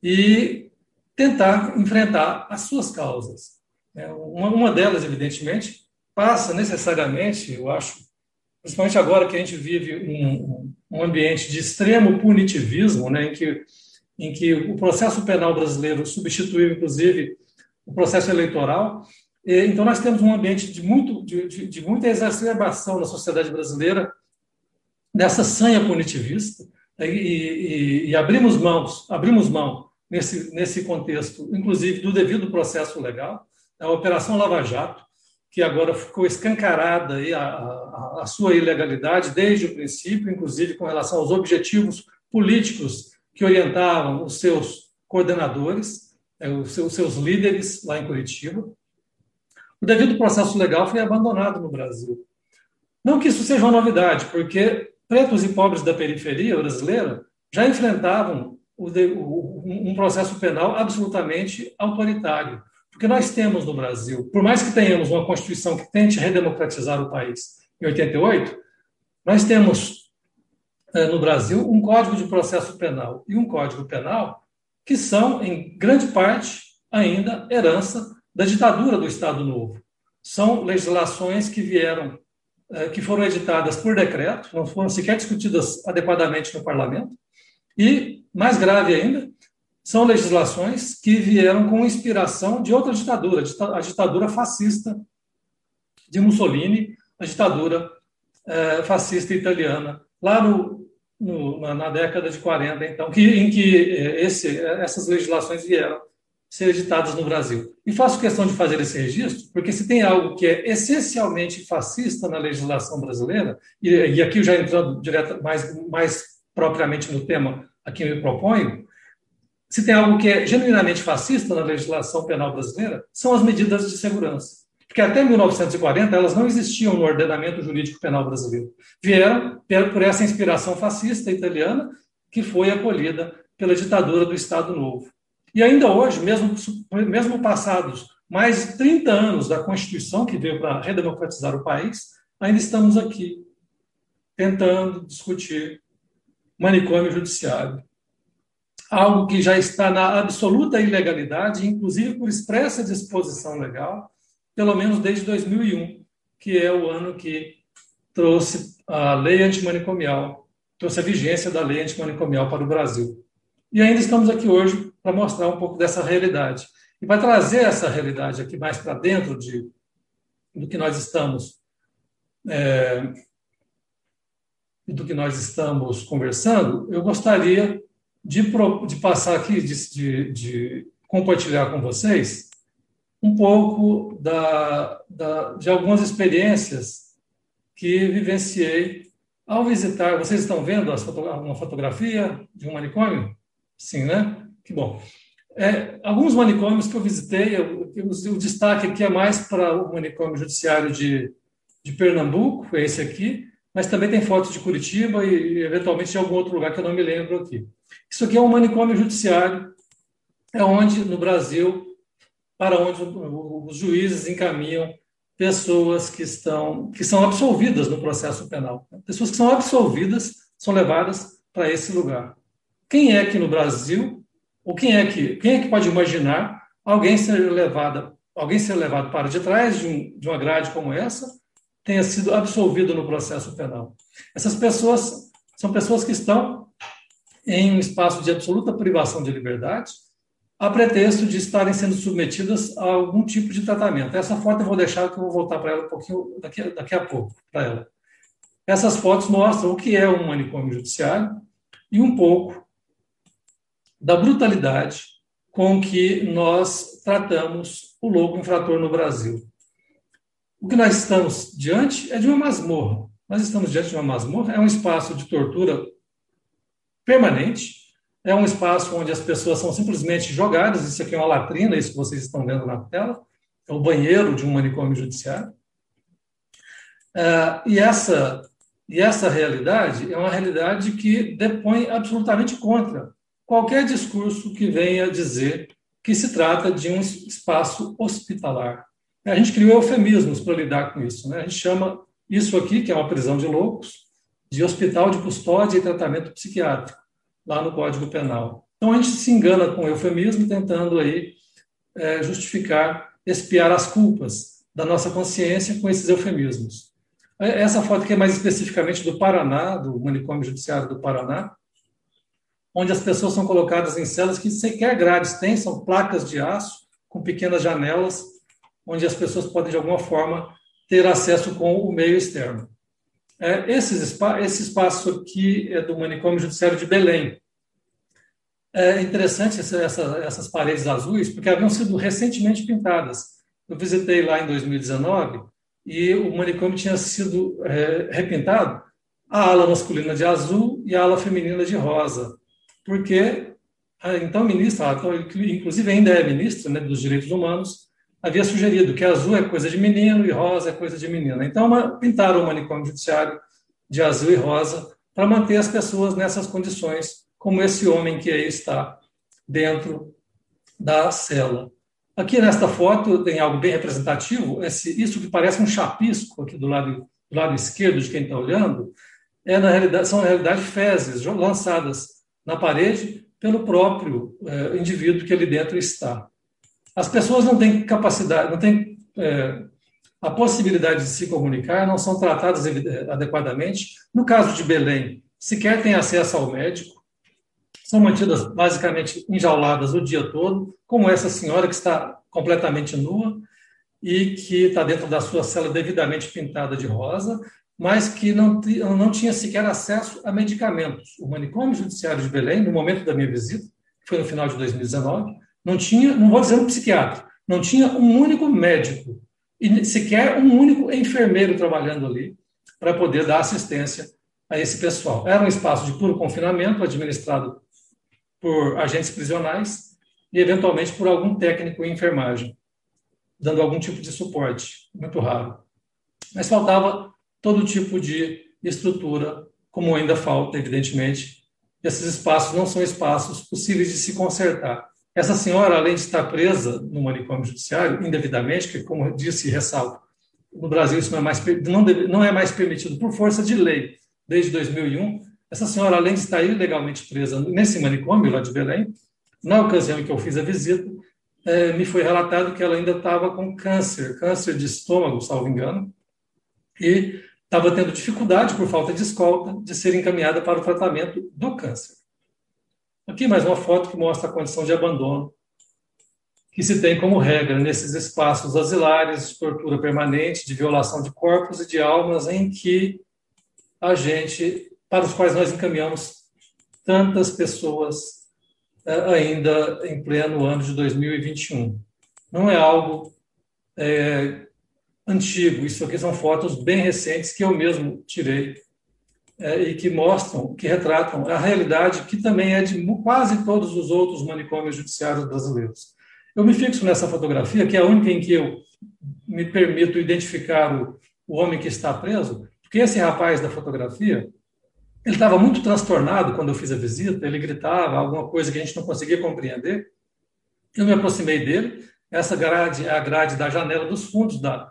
e tentar enfrentar as suas causas. É, uma, uma delas, evidentemente, passa necessariamente, eu acho, principalmente agora que a gente vive um, um ambiente de extremo punitivismo, né, em, que, em que o processo penal brasileiro substituiu, inclusive, o processo eleitoral. Então, nós temos um ambiente de, muito, de, de, de muita exacerbação na sociedade brasileira dessa sanha punitivista e, e, e, abrimos mãos, abrimos mão nesse, nesse contexto, inclusive do devido processo legal, a Operação Lava Jato, que agora ficou escancarada aí a, a, a, sua ilegalidade desde o princípio, inclusive com relação aos objetivos políticos que orientavam os seus coordenadores, os seus, seus líderes lá em Curitiba. O devido processo legal foi abandonado no Brasil. Não que isso seja uma novidade, porque pretos e pobres da periferia brasileira já enfrentavam um processo penal absolutamente autoritário. Porque nós temos no Brasil, por mais que tenhamos uma Constituição que tente redemocratizar o país em 88, nós temos eh, no Brasil um Código de Processo Penal e um Código Penal que são, em grande parte, ainda herança da ditadura do Estado Novo. São legislações que vieram, eh, que foram editadas por decreto, não foram sequer discutidas adequadamente no parlamento, e, mais grave ainda, são legislações que vieram com inspiração de outra ditadura, a ditadura fascista de Mussolini, a ditadura é, fascista italiana, lá no, no, na década de 40, então, que, em que é, esse, essas legislações vieram ser editadas no Brasil. E faço questão de fazer esse registro, porque se tem algo que é essencialmente fascista na legislação brasileira, e, e aqui já entrando direto, mais, mais propriamente no tema a que me proponho, se tem algo que é genuinamente fascista na legislação penal brasileira, são as medidas de segurança. Porque até 1940 elas não existiam no ordenamento jurídico penal brasileiro. Vieram por essa inspiração fascista italiana que foi acolhida pela ditadura do Estado Novo. E ainda hoje, mesmo, mesmo passados mais de 30 anos da Constituição que veio para redemocratizar o país, ainda estamos aqui tentando discutir manicômio judiciário algo que já está na absoluta ilegalidade, inclusive por expressa disposição legal, pelo menos desde 2001, que é o ano que trouxe a lei antimanicomial, trouxe a vigência da lei antimanicomial para o Brasil. E ainda estamos aqui hoje para mostrar um pouco dessa realidade. E para trazer essa realidade aqui mais para dentro de, do que nós estamos é, do que nós estamos conversando, eu gostaria de, de passar aqui, de, de, de, compartilhar com vocês um pouco da, da, de algumas experiências que vivenciei ao visitar. Vocês estão vendo uma fotografia de um manicômio? Sim, né? Que bom. É, alguns manicômios que eu visitei, eu, eu, o destaque aqui é mais para o manicômio judiciário de, de Pernambuco, é esse aqui, mas também tem fotos de Curitiba e, eventualmente, de algum outro lugar que eu não me lembro aqui. Isso aqui é um manicômio judiciário, é onde, no Brasil, para onde os juízes encaminham pessoas que estão que são absolvidas no processo penal. Pessoas que são absolvidas são levadas para esse lugar. Quem é que no Brasil, ou quem é que quem é que pode imaginar alguém ser levado alguém ser levado para de trás de, um, de uma grade como essa tenha sido absolvido no processo penal. Essas pessoas são pessoas que estão em um espaço de absoluta privação de liberdade, a pretexto de estarem sendo submetidas a algum tipo de tratamento. Essa foto eu vou deixar, que eu vou voltar para ela um pouquinho daqui, daqui a pouco, para ela. Essas fotos mostram o que é um manicômio judiciário e um pouco da brutalidade com que nós tratamos o louco infrator no Brasil. O que nós estamos diante é de uma masmorra. Nós estamos diante de uma masmorra, é um espaço de tortura permanente, é um espaço onde as pessoas são simplesmente jogadas. Isso aqui é uma latrina, isso que vocês estão vendo na tela, é o banheiro de um manicômio judiciário. É, e, essa, e essa realidade é uma realidade que depõe absolutamente contra qualquer discurso que venha dizer que se trata de um espaço hospitalar. A gente criou eufemismos para lidar com isso. Né? A gente chama isso aqui, que é uma prisão de loucos, de hospital de custódia e tratamento psiquiátrico, lá no Código Penal. Então a gente se engana com eufemismo, tentando aí é, justificar, espiar as culpas da nossa consciência com esses eufemismos. Essa foto aqui é mais especificamente do Paraná, do manicômio judiciário do Paraná, onde as pessoas são colocadas em celas que sequer grades têm, são placas de aço com pequenas janelas onde as pessoas podem, de alguma forma, ter acesso com o meio externo. É, esses, esse espaço aqui é do manicômio judiciário de Belém. É interessante essa, essa, essas paredes azuis, porque haviam sido recentemente pintadas. Eu visitei lá em 2019 e o manicômio tinha sido é, repintado, a ala masculina de azul e a ala feminina de rosa, porque a então ministra, inclusive ainda é ministra né, dos Direitos Humanos, havia sugerido que azul é coisa de menino e rosa é coisa de menina. Então, uma, pintaram o manicômio judiciário de azul e rosa para manter as pessoas nessas condições, como esse homem que aí está dentro da cela. Aqui nesta foto tem algo bem representativo. Esse, isso que parece um chapisco aqui do lado, do lado esquerdo de quem está olhando, é na realidade, são na realidade fezes lançadas na parede pelo próprio é, indivíduo que ali dentro está. As pessoas não têm capacidade, não têm é, a possibilidade de se comunicar, não são tratadas adequadamente. No caso de Belém, sequer têm acesso ao médico, são mantidas basicamente enjauladas o dia todo, como essa senhora que está completamente nua e que está dentro da sua cela devidamente pintada de rosa, mas que não, não tinha sequer acesso a medicamentos. O manicômio judiciário de Belém, no momento da minha visita, que foi no final de 2019, não tinha, não vou dizer um psiquiatra, não tinha um único médico e sequer um único enfermeiro trabalhando ali para poder dar assistência a esse pessoal. Era um espaço de puro confinamento administrado por agentes prisionais e eventualmente por algum técnico em enfermagem, dando algum tipo de suporte, muito raro. Mas faltava todo tipo de estrutura, como ainda falta, evidentemente. Esses espaços não são espaços possíveis de se consertar. Essa senhora, além de estar presa no manicômio judiciário, indevidamente, que, como disse e ressalto, no Brasil isso não é, mais, não, deve, não é mais permitido por força de lei, desde 2001, essa senhora, além de estar ilegalmente presa nesse manicômio lá de Belém, na ocasião em que eu fiz a visita, é, me foi relatado que ela ainda estava com câncer, câncer de estômago, salvo engano, e estava tendo dificuldade, por falta de escolta, de ser encaminhada para o tratamento do câncer. Aqui mais uma foto que mostra a condição de abandono que se tem como regra nesses espaços asilares de tortura permanente, de violação de corpos e de almas, em que a gente, para os quais nós encaminhamos tantas pessoas eh, ainda em pleno ano de 2021. Não é algo é, antigo. Isso aqui são fotos bem recentes que eu mesmo tirei é, e que mostram, que retratam a realidade que também é de quase todos os outros manicômios judiciários brasileiros. Eu me fixo nessa fotografia, que é a única em que eu me permito identificar o, o homem que está preso, porque esse rapaz da fotografia, ele estava muito transtornado quando eu fiz a visita, ele gritava alguma coisa que a gente não conseguia compreender. Eu me aproximei dele, essa grade é a grade da janela dos fundos da,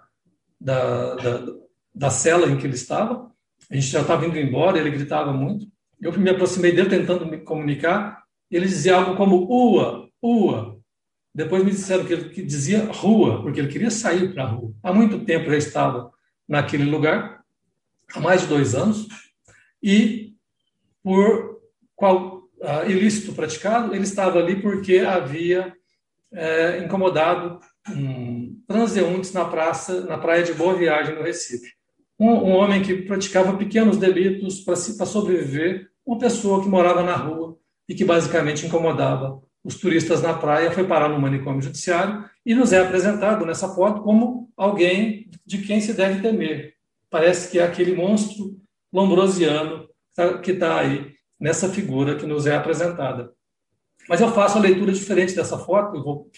da, da, da cela em que ele estava. A gente já estava indo embora, ele gritava muito. Eu me aproximei dele tentando me comunicar. Ele dizia algo como ua, ua. Depois me disseram que ele dizia rua, porque ele queria sair para a rua. Há muito tempo já estava naquele lugar, há mais de dois anos, e por qual uh, ilícito praticado, ele estava ali porque havia é, incomodado um, transeuntes na praça, na praia de Boa Viagem, no Recife. Um, um homem que praticava pequenos delitos para sobreviver, uma pessoa que morava na rua e que basicamente incomodava os turistas na praia, foi parar no manicômio judiciário e nos é apresentado nessa foto como alguém de quem se deve temer. Parece que é aquele monstro lombrosiano que está tá aí nessa figura que nos é apresentada. Mas eu faço a leitura diferente dessa foto e vou,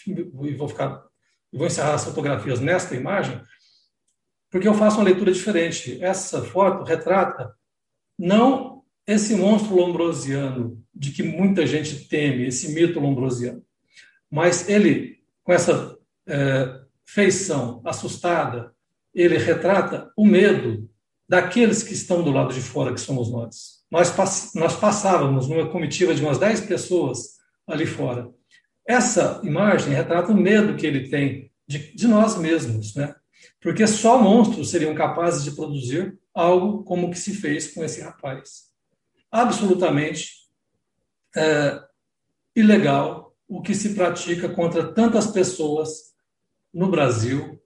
vou ficar vou encerrar as fotografias nesta imagem, porque eu faço uma leitura diferente. Essa foto retrata não esse monstro lombrosiano de que muita gente teme, esse mito lombrosiano, mas ele, com essa é, feição assustada, ele retrata o medo daqueles que estão do lado de fora, que somos nós. Nós, nós passávamos numa comitiva de umas 10 pessoas ali fora. Essa imagem retrata o medo que ele tem de, de nós mesmos, né? Porque só monstros seriam capazes de produzir algo como o que se fez com esse rapaz. Absolutamente é, ilegal o que se pratica contra tantas pessoas no Brasil,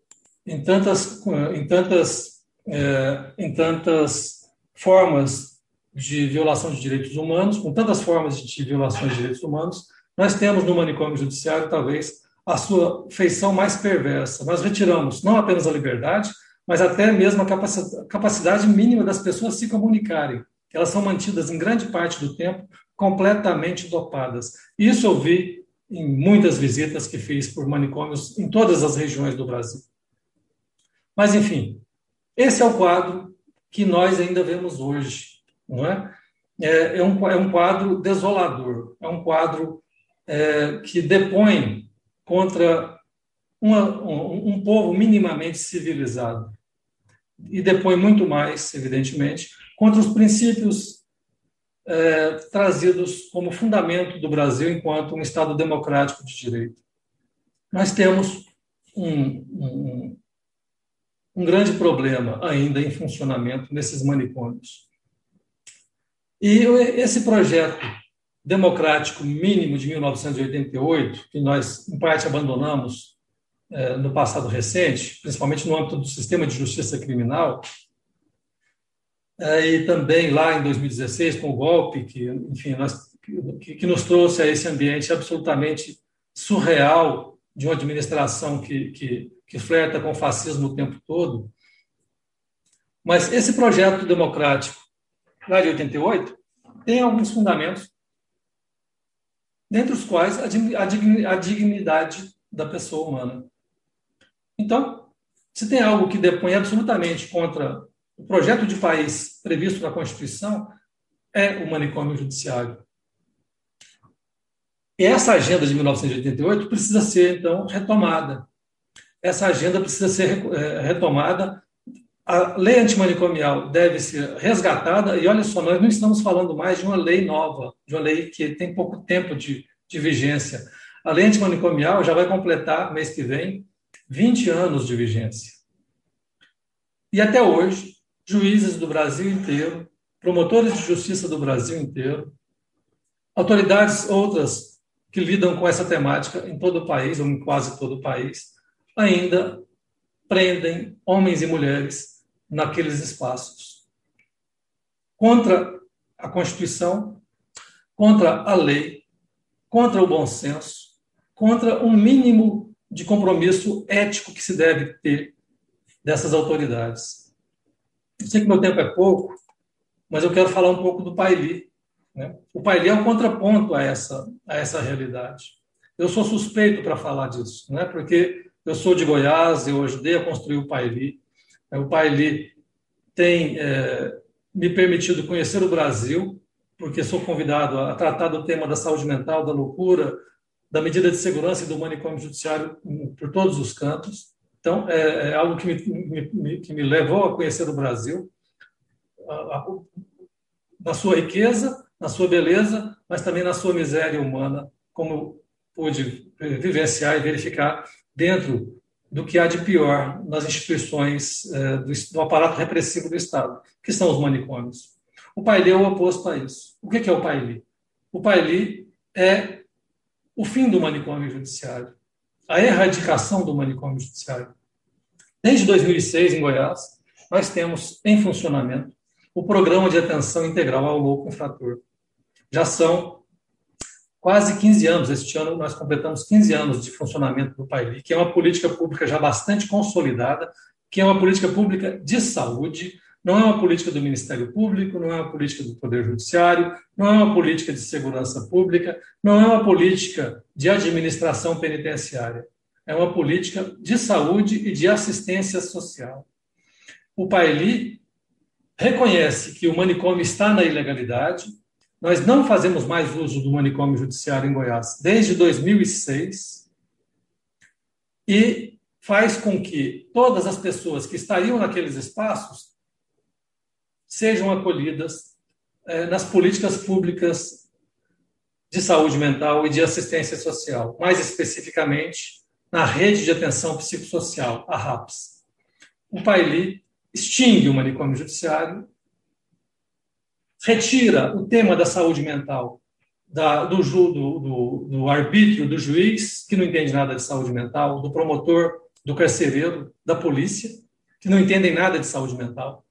em tantas, em tantas, é, em tantas formas de violação de direitos humanos, com tantas formas de violações de direitos humanos, nós temos no manicômio judiciário, talvez, a sua feição mais perversa. Nós retiramos não apenas a liberdade, mas até mesmo a capacidade mínima das pessoas se comunicarem. Elas são mantidas, em grande parte do tempo, completamente dopadas. Isso eu vi em muitas visitas que fiz por manicômios em todas as regiões do Brasil. Mas, enfim, esse é o quadro que nós ainda vemos hoje, não é? É, é um, é um quadro desolador, é um quadro é, que depõe contra uma, um, um povo minimamente civilizado. E depõe muito mais, evidentemente, contra os princípios é, trazidos como fundamento do Brasil enquanto um Estado democrático de direito. Nós temos um, um, um grande problema ainda em funcionamento nesses manicômios. E esse projeto democrático mínimo de 1988, que nós, em parte, abandonamos é, no passado recente, principalmente no âmbito do sistema de justiça criminal, é, e também lá em 2016, com o golpe, que, enfim, nós, que, que nos trouxe a esse ambiente absolutamente surreal de uma administração que, que, que flerta com o fascismo o tempo todo. Mas esse projeto democrático, lá de 88, tem alguns fundamentos dentre os quais a dignidade da pessoa humana. Então, se tem algo que depõe absolutamente contra o projeto de país previsto na Constituição, é o manicômio judiciário. E essa agenda de 1988 precisa ser, então, retomada. Essa agenda precisa ser é, retomada a lei antimanicomial deve ser resgatada, e olha só, nós não estamos falando mais de uma lei nova, de uma lei que tem pouco tempo de, de vigência. A lei antimanicomial já vai completar, mês que vem, 20 anos de vigência. E até hoje, juízes do Brasil inteiro, promotores de justiça do Brasil inteiro, autoridades outras que lidam com essa temática em todo o país, ou em quase todo o país, ainda prendem homens e mulheres naqueles espaços. Contra a Constituição, contra a lei, contra o bom senso, contra um mínimo de compromisso ético que se deve ter dessas autoridades. Eu sei que meu tempo é pouco, mas eu quero falar um pouco do Paili. Né? O Paili é um contraponto a essa, a essa realidade. Eu sou suspeito para falar disso, né? porque eu sou de Goiás, eu ajudei a construir o Paili. O Paili tem é, me permitido conhecer o Brasil, porque sou convidado a tratar do tema da saúde mental, da loucura, da medida de segurança e do manicômio judiciário por todos os cantos. Então, é, é algo que me, me, que me, levou a conhecer o Brasil, na sua riqueza, na sua beleza, mas também na sua miséria humana, como pude vivenciar e verificar dentro do que há de pior nas instituições é, do, aparato repressivo do Estado, que são os manicômios. O Paili é o oposto a isso. O que é o Paili? O Paili é o fim do manicômio judiciário, a erradicação do manicômio judiciário. Desde 2006, em Goiás, nós temos em funcionamento o programa de atenção integral ao louco infrator. Já são quase 15 anos, este ano nós completamos 15 anos de funcionamento do PAILI, que é uma política pública já bastante consolidada, que é uma política pública de saúde, não é uma política do Ministério Público, não é uma política do Poder Judiciário, não é uma política de segurança pública, não é uma política de administração penitenciária. É uma política de saúde e de assistência social. O Paeli reconhece que o manicômio está na ilegalidade. Nós não fazemos mais uso do manicômio judiciário em Goiás desde 2006 e faz com que todas as pessoas que estariam naqueles espaços sejam acolhidas eh, nas políticas públicas de saúde mental e de assistência social, mais especificamente na rede de atenção psicossocial, a RAPS. O Paili extingue o manicômio judiciário, retira o tema da saúde mental da, do, do, do, do, arbítrio do juiz, que não entende nada de saúde mental, do promotor, do carcereiro, da polícia, que não entendem nada de saúde mental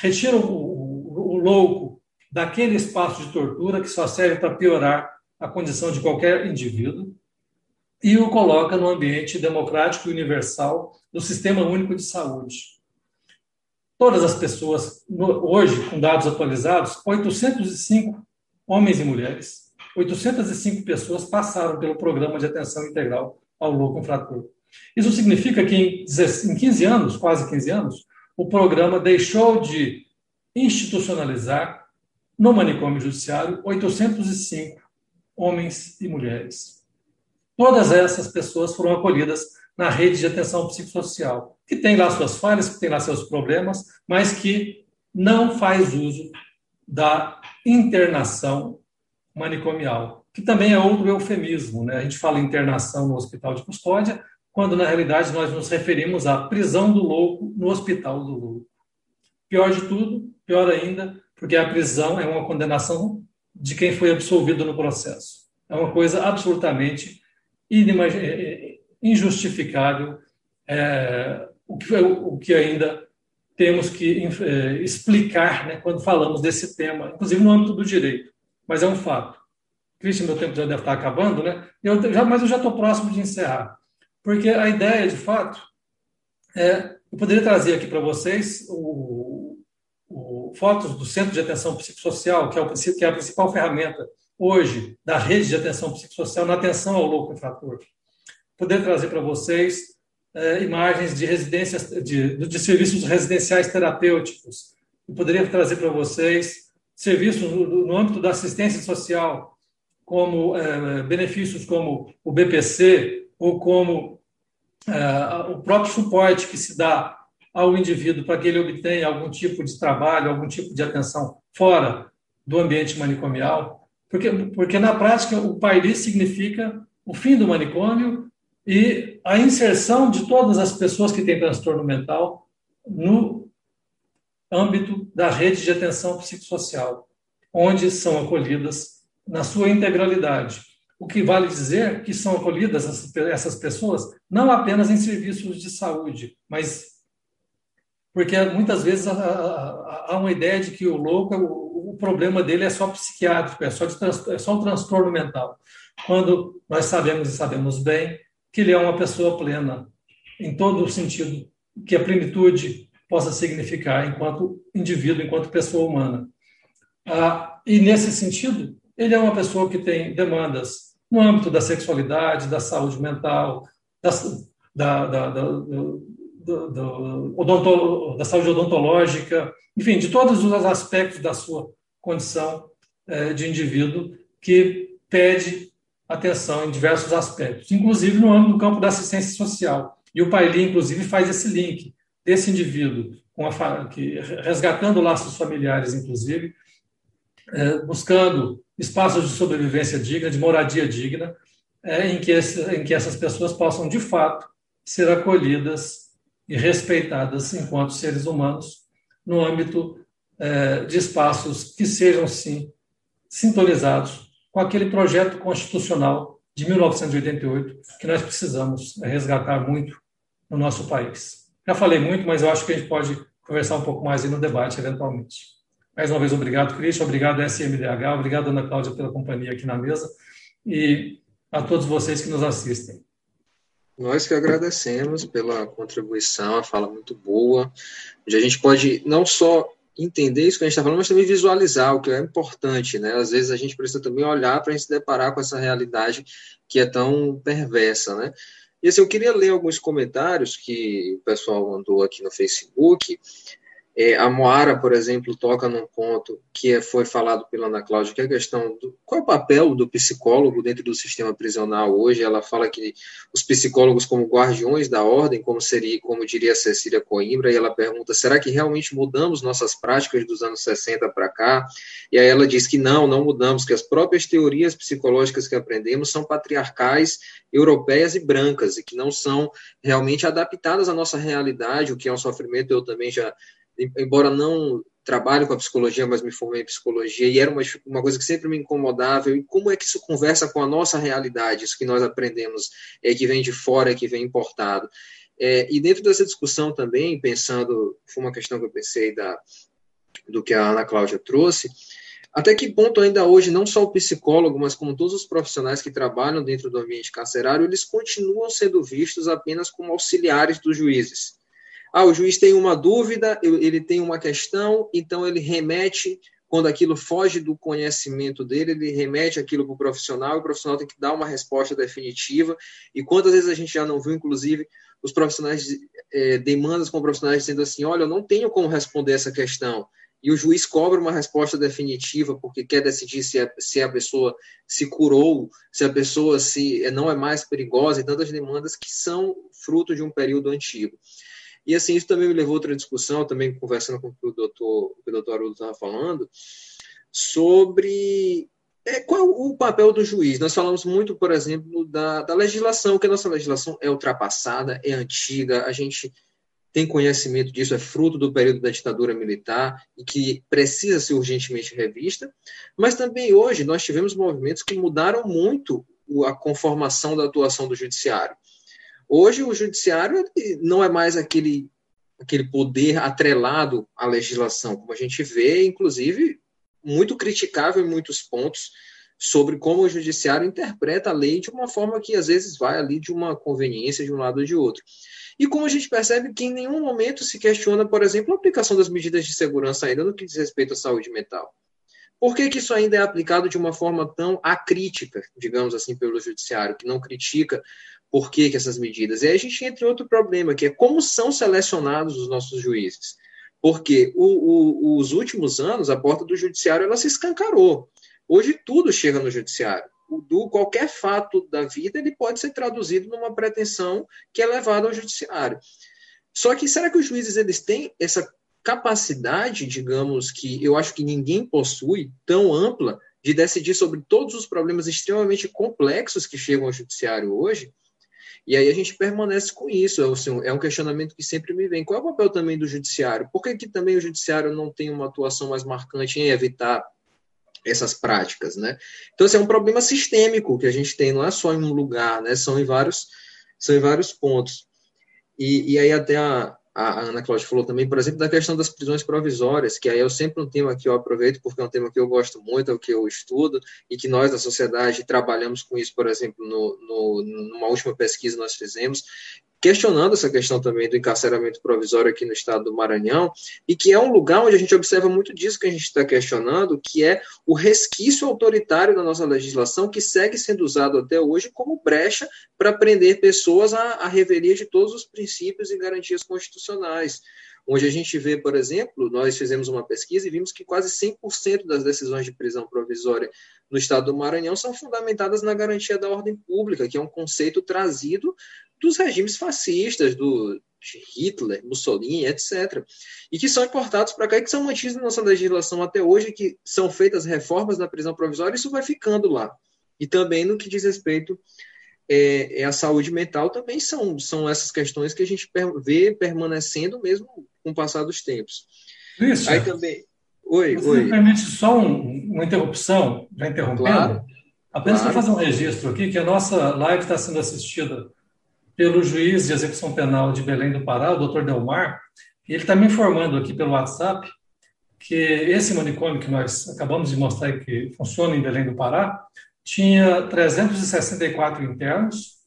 retira o, o, o louco daquele espaço de tortura que só serve para piorar a condição de qualquer indivíduo e o coloca no ambiente democrático e universal do Sistema Único de Saúde. Todas as pessoas, hoje, com dados atualizados, 805 homens e mulheres, 805 pessoas passaram pelo programa de atenção integral ao louco infrator. Isso significa que em 15 anos, quase 15 anos, o programa deixou de institucionalizar no manicômio judiciário 805 homens e mulheres. Todas essas pessoas foram acolhidas na rede de atenção psicossocial, que tem lá suas falhas, que tem lá seus problemas, mas que não faz uso da internação manicomial, que também é outro eufemismo. Né? A gente fala internação no hospital de custódia, quando na realidade nós nos referimos à prisão do louco no hospital do louco. Pior de tudo, pior ainda, porque a prisão é uma condenação de quem foi absolvido no processo. É uma coisa absolutamente injustificável, é, o, que, o que ainda temos que é, explicar né, quando falamos desse tema, inclusive no âmbito do direito. Mas é um fato. Cristian, meu tempo já deve estar acabando, né? Eu já, mas eu já estou próximo de encerrar. Porque a ideia, de fato, é. Eu poderia trazer aqui para vocês o, o, fotos do Centro de Atenção Psicossocial, que é, o, que é a principal ferramenta hoje da rede de atenção psicossocial na atenção ao louco infrator. Poderia trazer para vocês é, imagens de residências, de, de serviços residenciais terapêuticos. Eu poderia trazer para vocês serviços no, âmbito da assistência social, como é, benefícios como o BPC, ou como uh, o próprio suporte que se dá ao indivíduo para que ele obtenha algum tipo de trabalho, algum tipo de atenção fora do ambiente manicomial, porque, porque na prática o PAIRI significa o fim do manicômio e a inserção de todas as pessoas que têm transtorno mental no âmbito da rede de atenção psicossocial, onde são acolhidas na sua integralidade. O que vale dizer que são acolhidas essas pessoas não apenas em serviços de saúde, mas porque muitas vezes há uma ideia de que o louco, o problema dele é só psiquiátrico, é só, de, é só um transtorno mental. Quando nós sabemos e sabemos bem que ele é uma pessoa plena, em todo o sentido que a plenitude possa significar enquanto indivíduo, enquanto pessoa humana. Ah, e nesse sentido, ele é uma pessoa que tem demandas no âmbito da sexualidade, da saúde mental, da, da, da, da, da saúde odontológica, enfim, de todos os aspectos da sua condição eh, de indivíduo que pede atenção em diversos aspectos, inclusive no âmbito do campo da assistência social. E o Paili, inclusive, faz esse link desse indivíduo, a, que, resgatando laços familiares, inclusive, é, buscando espaços de sobrevivência digna, de moradia digna, é, em, que esse, em que essas pessoas possam, de fato, ser acolhidas e respeitadas enquanto seres humanos no âmbito é, de espaços que sejam, sim, sintonizados com aquele projeto constitucional de 1988 que nós precisamos resgatar muito no nosso país. Já falei muito, mas eu acho que a gente pode conversar um pouco mais aí no debate, eventualmente. Mais uma vez, obrigado, Cristian, obrigado, SMDH, obrigado, Ana Cláudia, pela companhia aqui na mesa e a todos vocês que nos assistem. Nós que agradecemos pela contribuição, a fala muito boa, onde a gente pode não só entender isso que a gente está falando, mas também visualizar o que é importante, né? Às vezes a gente precisa também olhar para a gente se deparar com essa realidade que é tão perversa, né? E assim, eu queria ler alguns comentários que o pessoal mandou aqui no Facebook. É, a Moara, por exemplo, toca num ponto que é, foi falado pela Ana Cláudia, que é a questão do qual é o papel do psicólogo dentro do sistema prisional hoje. Ela fala que os psicólogos como guardiões da ordem, como seria, como diria Cecília Coimbra, e ela pergunta: será que realmente mudamos nossas práticas dos anos 60 para cá? E aí ela diz que não, não mudamos, que as próprias teorias psicológicas que aprendemos são patriarcais, europeias e brancas, e que não são realmente adaptadas à nossa realidade, o que é um sofrimento, eu também já embora não trabalhe com a psicologia, mas me formei em psicologia, e era uma, uma coisa que sempre me incomodava, e como é que isso conversa com a nossa realidade, isso que nós aprendemos, é, que vem de fora, que vem importado. É, e dentro dessa discussão também, pensando, foi uma questão que eu pensei da, do que a Ana Cláudia trouxe, até que ponto ainda hoje, não só o psicólogo, mas como todos os profissionais que trabalham dentro do ambiente carcerário, eles continuam sendo vistos apenas como auxiliares dos juízes. Ah, o juiz tem uma dúvida, ele tem uma questão, então ele remete, quando aquilo foge do conhecimento dele, ele remete aquilo para o profissional, o profissional tem que dar uma resposta definitiva. E quantas vezes a gente já não viu, inclusive, os profissionais, é, demandas com profissionais dizendo assim: olha, eu não tenho como responder essa questão. E o juiz cobra uma resposta definitiva porque quer decidir se a, se a pessoa se curou, se a pessoa se não é mais perigosa, e tantas demandas que são fruto de um período antigo. E assim, isso também me levou a outra discussão, também conversando com o que o doutor, o doutor estava falando, sobre é, qual é o papel do juiz. Nós falamos muito, por exemplo, da, da legislação, que a nossa legislação é ultrapassada, é antiga, a gente tem conhecimento disso, é fruto do período da ditadura militar e que precisa ser urgentemente revista, mas também hoje nós tivemos movimentos que mudaram muito a conformação da atuação do judiciário. Hoje o judiciário não é mais aquele, aquele poder atrelado à legislação, como a gente vê, inclusive, muito criticável em muitos pontos sobre como o judiciário interpreta a lei de uma forma que às vezes vai ali de uma conveniência de um lado ou de outro. E como a gente percebe que em nenhum momento se questiona, por exemplo, a aplicação das medidas de segurança ainda no que diz respeito à saúde mental. Por que, que isso ainda é aplicado de uma forma tão acrítica, digamos assim, pelo judiciário, que não critica por que, que essas medidas? E aí a gente entra em outro problema, que é como são selecionados os nossos juízes. Porque o, o, os últimos anos, a porta do judiciário ela se escancarou. Hoje tudo chega no judiciário. Do, qualquer fato da vida ele pode ser traduzido numa pretensão que é levada ao judiciário. Só que será que os juízes eles têm essa capacidade, digamos, que eu acho que ninguém possui, tão ampla, de decidir sobre todos os problemas extremamente complexos que chegam ao judiciário hoje? E aí a gente permanece com isso. Assim, é um questionamento que sempre me vem. Qual é o papel também do judiciário? Por que, que também o judiciário não tem uma atuação mais marcante em evitar essas práticas, né? Então, assim, é um problema sistêmico que a gente tem, não é só em um lugar, né? São em vários, são em vários pontos. E, e aí até a, a Ana Cláudia falou também, por exemplo, da questão das prisões provisórias, que aí eu sempre um tema que eu aproveito, porque é um tema que eu gosto muito, é o que eu estudo, e que nós da sociedade trabalhamos com isso, por exemplo, no, no, numa última pesquisa nós fizemos, questionando essa questão também do encarceramento provisório aqui no estado do Maranhão, e que é um lugar onde a gente observa muito disso que a gente está questionando, que é o resquício autoritário da nossa legislação, que segue sendo usado até hoje como brecha para prender pessoas à, à revelia de todos os princípios e garantias constitucionais onde a gente vê, por exemplo, nós fizemos uma pesquisa e vimos que quase 100% das decisões de prisão provisória no estado do Maranhão são fundamentadas na garantia da ordem pública, que é um conceito trazido dos regimes fascistas, do Hitler, Mussolini, etc. E que são importados para cá e que são mantidos na nossa legislação até hoje, que são feitas reformas na prisão provisória, isso vai ficando lá. E também no que diz respeito é, é a saúde mental, também são, são essas questões que a gente vê permanecendo mesmo com o passar dos tempos. Isso. Aí também. Oi, Você oi. me permite só um, uma interrupção, já interrompendo? Claro. Apenas claro. para fazer um registro aqui, que a nossa live está sendo assistida pelo juiz de execução penal de Belém do Pará, o doutor Delmar, e ele está me informando aqui pelo WhatsApp que esse manicômio que nós acabamos de mostrar que funciona em Belém do Pará tinha 364 internos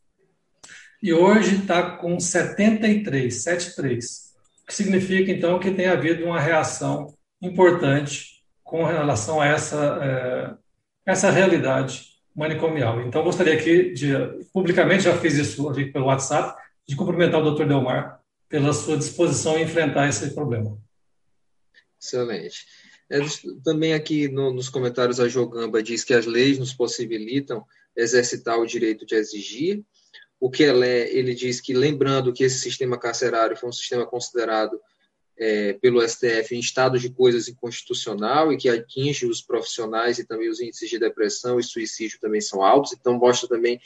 e hoje está com 73, 73, o que significa então que tem havido uma reação importante com relação a essa, é, essa realidade manicomial. Então, gostaria aqui de, publicamente, já fiz isso ali pelo WhatsApp, de cumprimentar o Dr. Delmar pela sua disposição em enfrentar esse problema. Excelente. É, também aqui no, nos comentários a Jogamba diz que as leis nos possibilitam exercitar o direito de exigir. O que ele, ele diz que, lembrando que esse sistema carcerário foi um sistema considerado é, pelo STF em estado de coisas inconstitucional e que atinge os profissionais e também os índices de depressão e suicídio também são altos. Então, mostra também,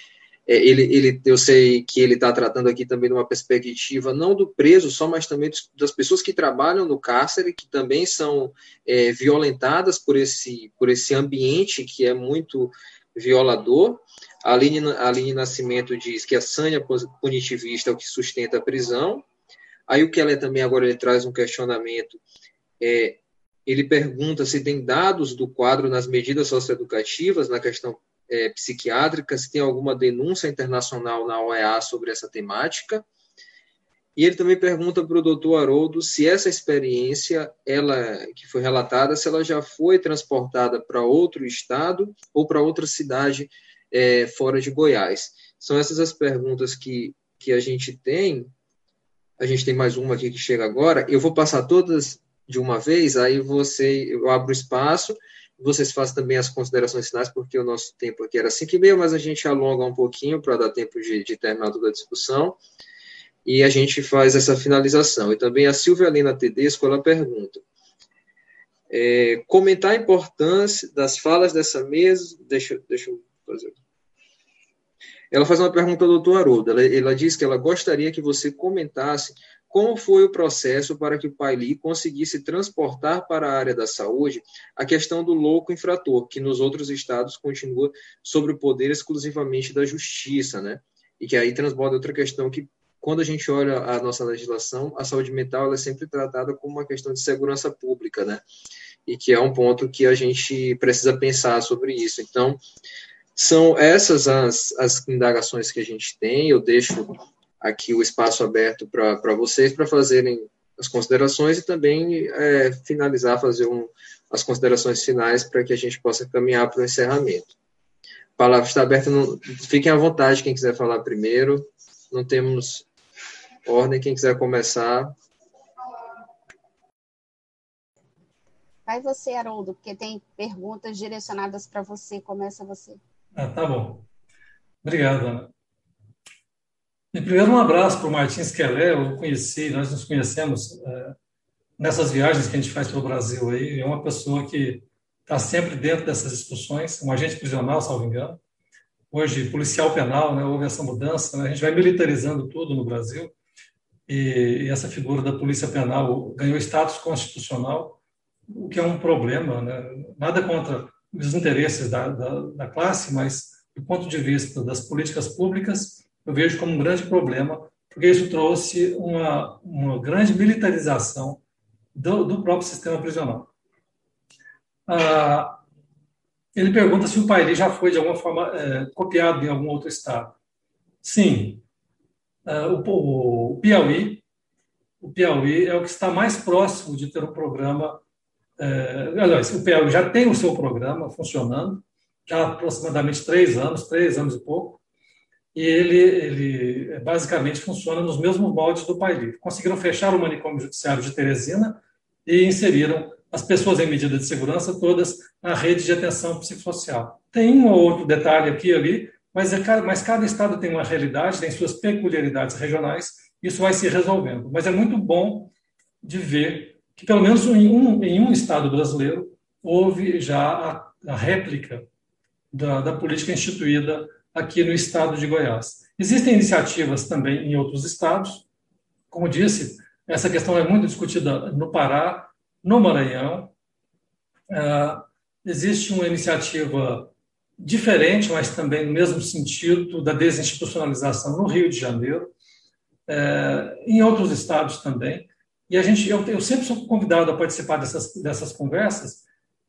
ele, ele, eu sei que ele está tratando aqui também de uma perspectiva não do preso só, mas também das pessoas que trabalham no cárcere, que também são é, violentadas por esse, por esse ambiente que é muito violador. A Aline, Aline Nascimento diz que a sanha punitivista é o que sustenta a prisão, Aí o Keller também agora ele traz um questionamento. É, ele pergunta se tem dados do quadro nas medidas socioeducativas, na questão é, psiquiátrica, se tem alguma denúncia internacional na OEA sobre essa temática. E ele também pergunta para o doutor Haroldo se essa experiência, ela que foi relatada, se ela já foi transportada para outro estado ou para outra cidade é, fora de Goiás. São essas as perguntas que, que a gente tem a gente tem mais uma aqui que chega agora. Eu vou passar todas de uma vez, aí você, eu abro espaço, vocês fazem também as considerações finais, porque o nosso tempo aqui era 5 e meia, mas a gente alonga um pouquinho para dar tempo de, de terminar toda a discussão, e a gente faz essa finalização. E também a Silvia Helena Tedesco, ela pergunta, é, comentar a importância das falas dessa mesa, deixa, deixa eu fazer ela faz uma pergunta ao doutor Haroldo. Ela, ela diz que ela gostaria que você comentasse como foi o processo para que o Paili conseguisse transportar para a área da saúde a questão do louco infrator, que nos outros estados continua sobre o poder exclusivamente da justiça, né? E que aí transborda outra questão que, quando a gente olha a nossa legislação, a saúde mental é sempre tratada como uma questão de segurança pública, né? E que é um ponto que a gente precisa pensar sobre isso. Então, são essas as, as indagações que a gente tem. Eu deixo aqui o espaço aberto para vocês para fazerem as considerações e também é, finalizar, fazer um, as considerações finais para que a gente possa caminhar para o encerramento. A palavra está aberta, não, fiquem à vontade quem quiser falar primeiro, não temos ordem, quem quiser começar. Vai você, Haroldo, porque tem perguntas direcionadas para você, começa você. Ah, tá bom. Obrigado, Ana. Primeiro, um abraço para o Martins Kelé, eu conheci, nós nos conhecemos é, nessas viagens que a gente faz pelo Brasil aí, é uma pessoa que está sempre dentro dessas discussões, um agente prisional, salvo engano, hoje policial penal, né? houve essa mudança, né? a gente vai militarizando tudo no Brasil, e, e essa figura da polícia penal ganhou status constitucional, o que é um problema, né? nada contra os interesses da, da, da classe, mas do ponto de vista das políticas públicas, eu vejo como um grande problema, porque isso trouxe uma, uma grande militarização do, do próprio sistema prisional. Ah, ele pergunta se o Pairi já foi, de alguma forma, é, copiado em algum outro estado. Sim. Ah, o, o, Piauí, o Piauí é o que está mais próximo de ter um programa. É, aliás, o Piauí já tem o seu programa funcionando, já há aproximadamente três anos, três anos e pouco, e ele, ele é, basicamente funciona nos mesmos moldes do Pairi. Conseguiram fechar o manicômio judiciário de Teresina e inseriram as pessoas em medida de segurança todas na rede de atenção psicossocial. Tem um ou outro detalhe aqui e ali, mas, é, mas cada estado tem uma realidade, tem suas peculiaridades regionais, isso vai se resolvendo. Mas é muito bom de ver que, pelo menos em um, em um estado brasileiro, houve já a, a réplica da, da política instituída aqui no estado de Goiás. Existem iniciativas também em outros estados, como disse, essa questão é muito discutida no Pará, no Maranhão. Uh, existe uma iniciativa diferente, mas também no mesmo sentido da desinstitucionalização no Rio de Janeiro, uh, em outros estados também. E a gente, eu, eu, sempre sou convidado a participar dessas, dessas conversas,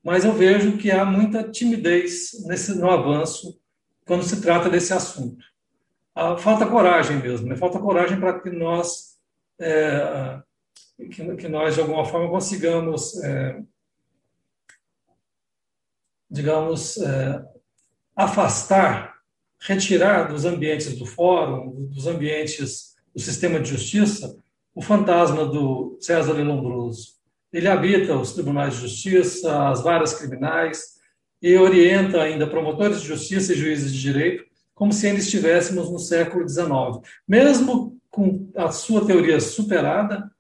mas eu vejo que há muita timidez nesse, no avanço quando se trata desse assunto. Ah, falta coragem mesmo, né? falta coragem para que nós é, que, que, nós, de alguma forma, consigamos, é, digamos, é, afastar, retirar dos ambientes do fórum, dos ambientes do sistema de justiça, o fantasma do César Lombroso. Ele habita os tribunais de justiça, as varas criminais, e orienta ainda promotores de justiça e juízes de direito, como se ainda estivéssemos no século XIX. Mesmo com a sua teoria superada,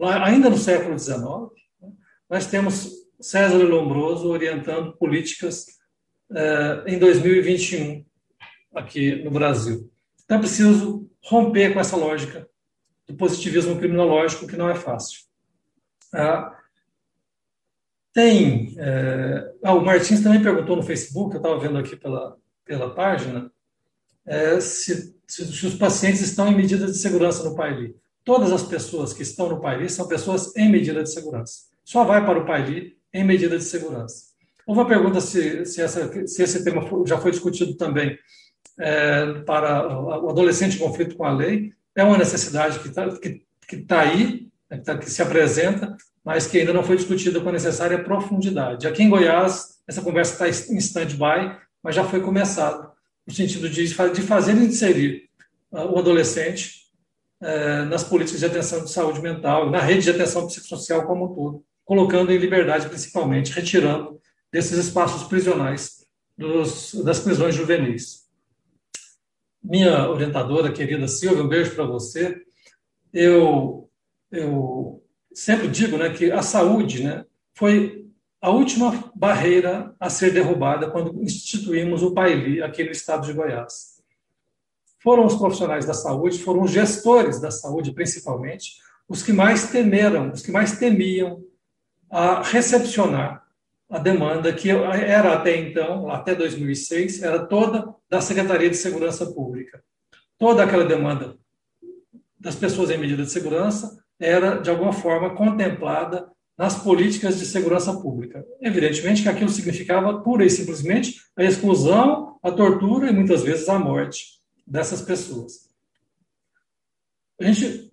ainda no século XIX, nós temos César Lombroso orientando políticas eh, em 2021 aqui no Brasil. Então é preciso romper com essa lógica do positivismo criminológico, que não é fácil. Ah, tem. Eh, ah, o Martins também perguntou no Facebook, eu estava vendo aqui pela, pela página, é, se, se, os pacientes estão em medida de segurança no Paili. Todas as pessoas que estão no Paili são pessoas em medida de segurança. Só vai para o Paili em medida de segurança. Houve uma pergunta se, se, essa, se esse tema já foi discutido também é, para o adolescente em conflito com a lei. É uma necessidade que está que, que tá aí, né, que, tá, que se apresenta, mas que ainda não foi discutida com a necessária profundidade. Aqui em Goiás, essa conversa está em stand-by, mas já foi começado no sentido de, fazer inserir uh, o adolescente uh, nas políticas de atenção de saúde mental, na rede de atenção psicossocial como um todo, colocando em liberdade principalmente, retirando desses espaços prisionais dos, das prisões juvenis. Minha orientadora, querida Silvia, um beijo para você. Eu, eu sempre digo né, que a saúde né, foi a última barreira a ser derrubada quando instituímos o PAILI aqui no estado de Goiás. Foram os profissionais da saúde, foram os gestores da saúde, principalmente, os que mais temeram, os que mais temiam a recepcionar a demanda que era até então, até 2006, era toda da Secretaria de Segurança Pública. Toda aquela demanda das pessoas em medida de segurança era, de alguma forma, contemplada nas políticas de segurança pública. Evidentemente que aquilo significava pura e simplesmente a exclusão, a tortura e muitas vezes a morte dessas pessoas. A gente,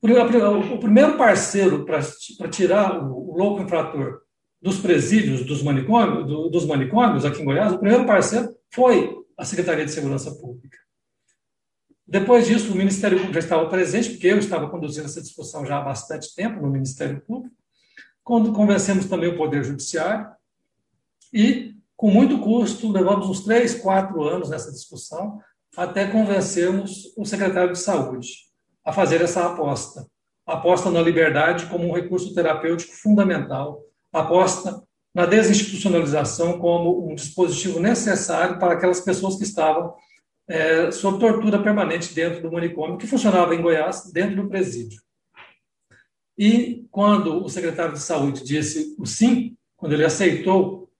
o primeiro parceiro para tirar o louco infrator dos presídios, dos manicômios, dos manicômios aqui em Goiás, o primeiro parceiro foi a Secretaria de Segurança Pública. Depois disso, o Ministério Público já estava presente, porque eu estava conduzindo essa discussão já há bastante tempo no Ministério Público. Quando convencemos também o Poder Judiciário e, com muito custo, levamos uns três, quatro anos nessa discussão até convencermos o secretário de Saúde a fazer essa aposta. Aposta na liberdade como um recurso terapêutico fundamental, aposta na desinstitucionalização como um dispositivo necessário para aquelas pessoas que estavam é, sob tortura permanente dentro do manicômio, que funcionava em Goiás, dentro do presídio. E quando o secretário de Saúde disse o sim, quando ele aceitou,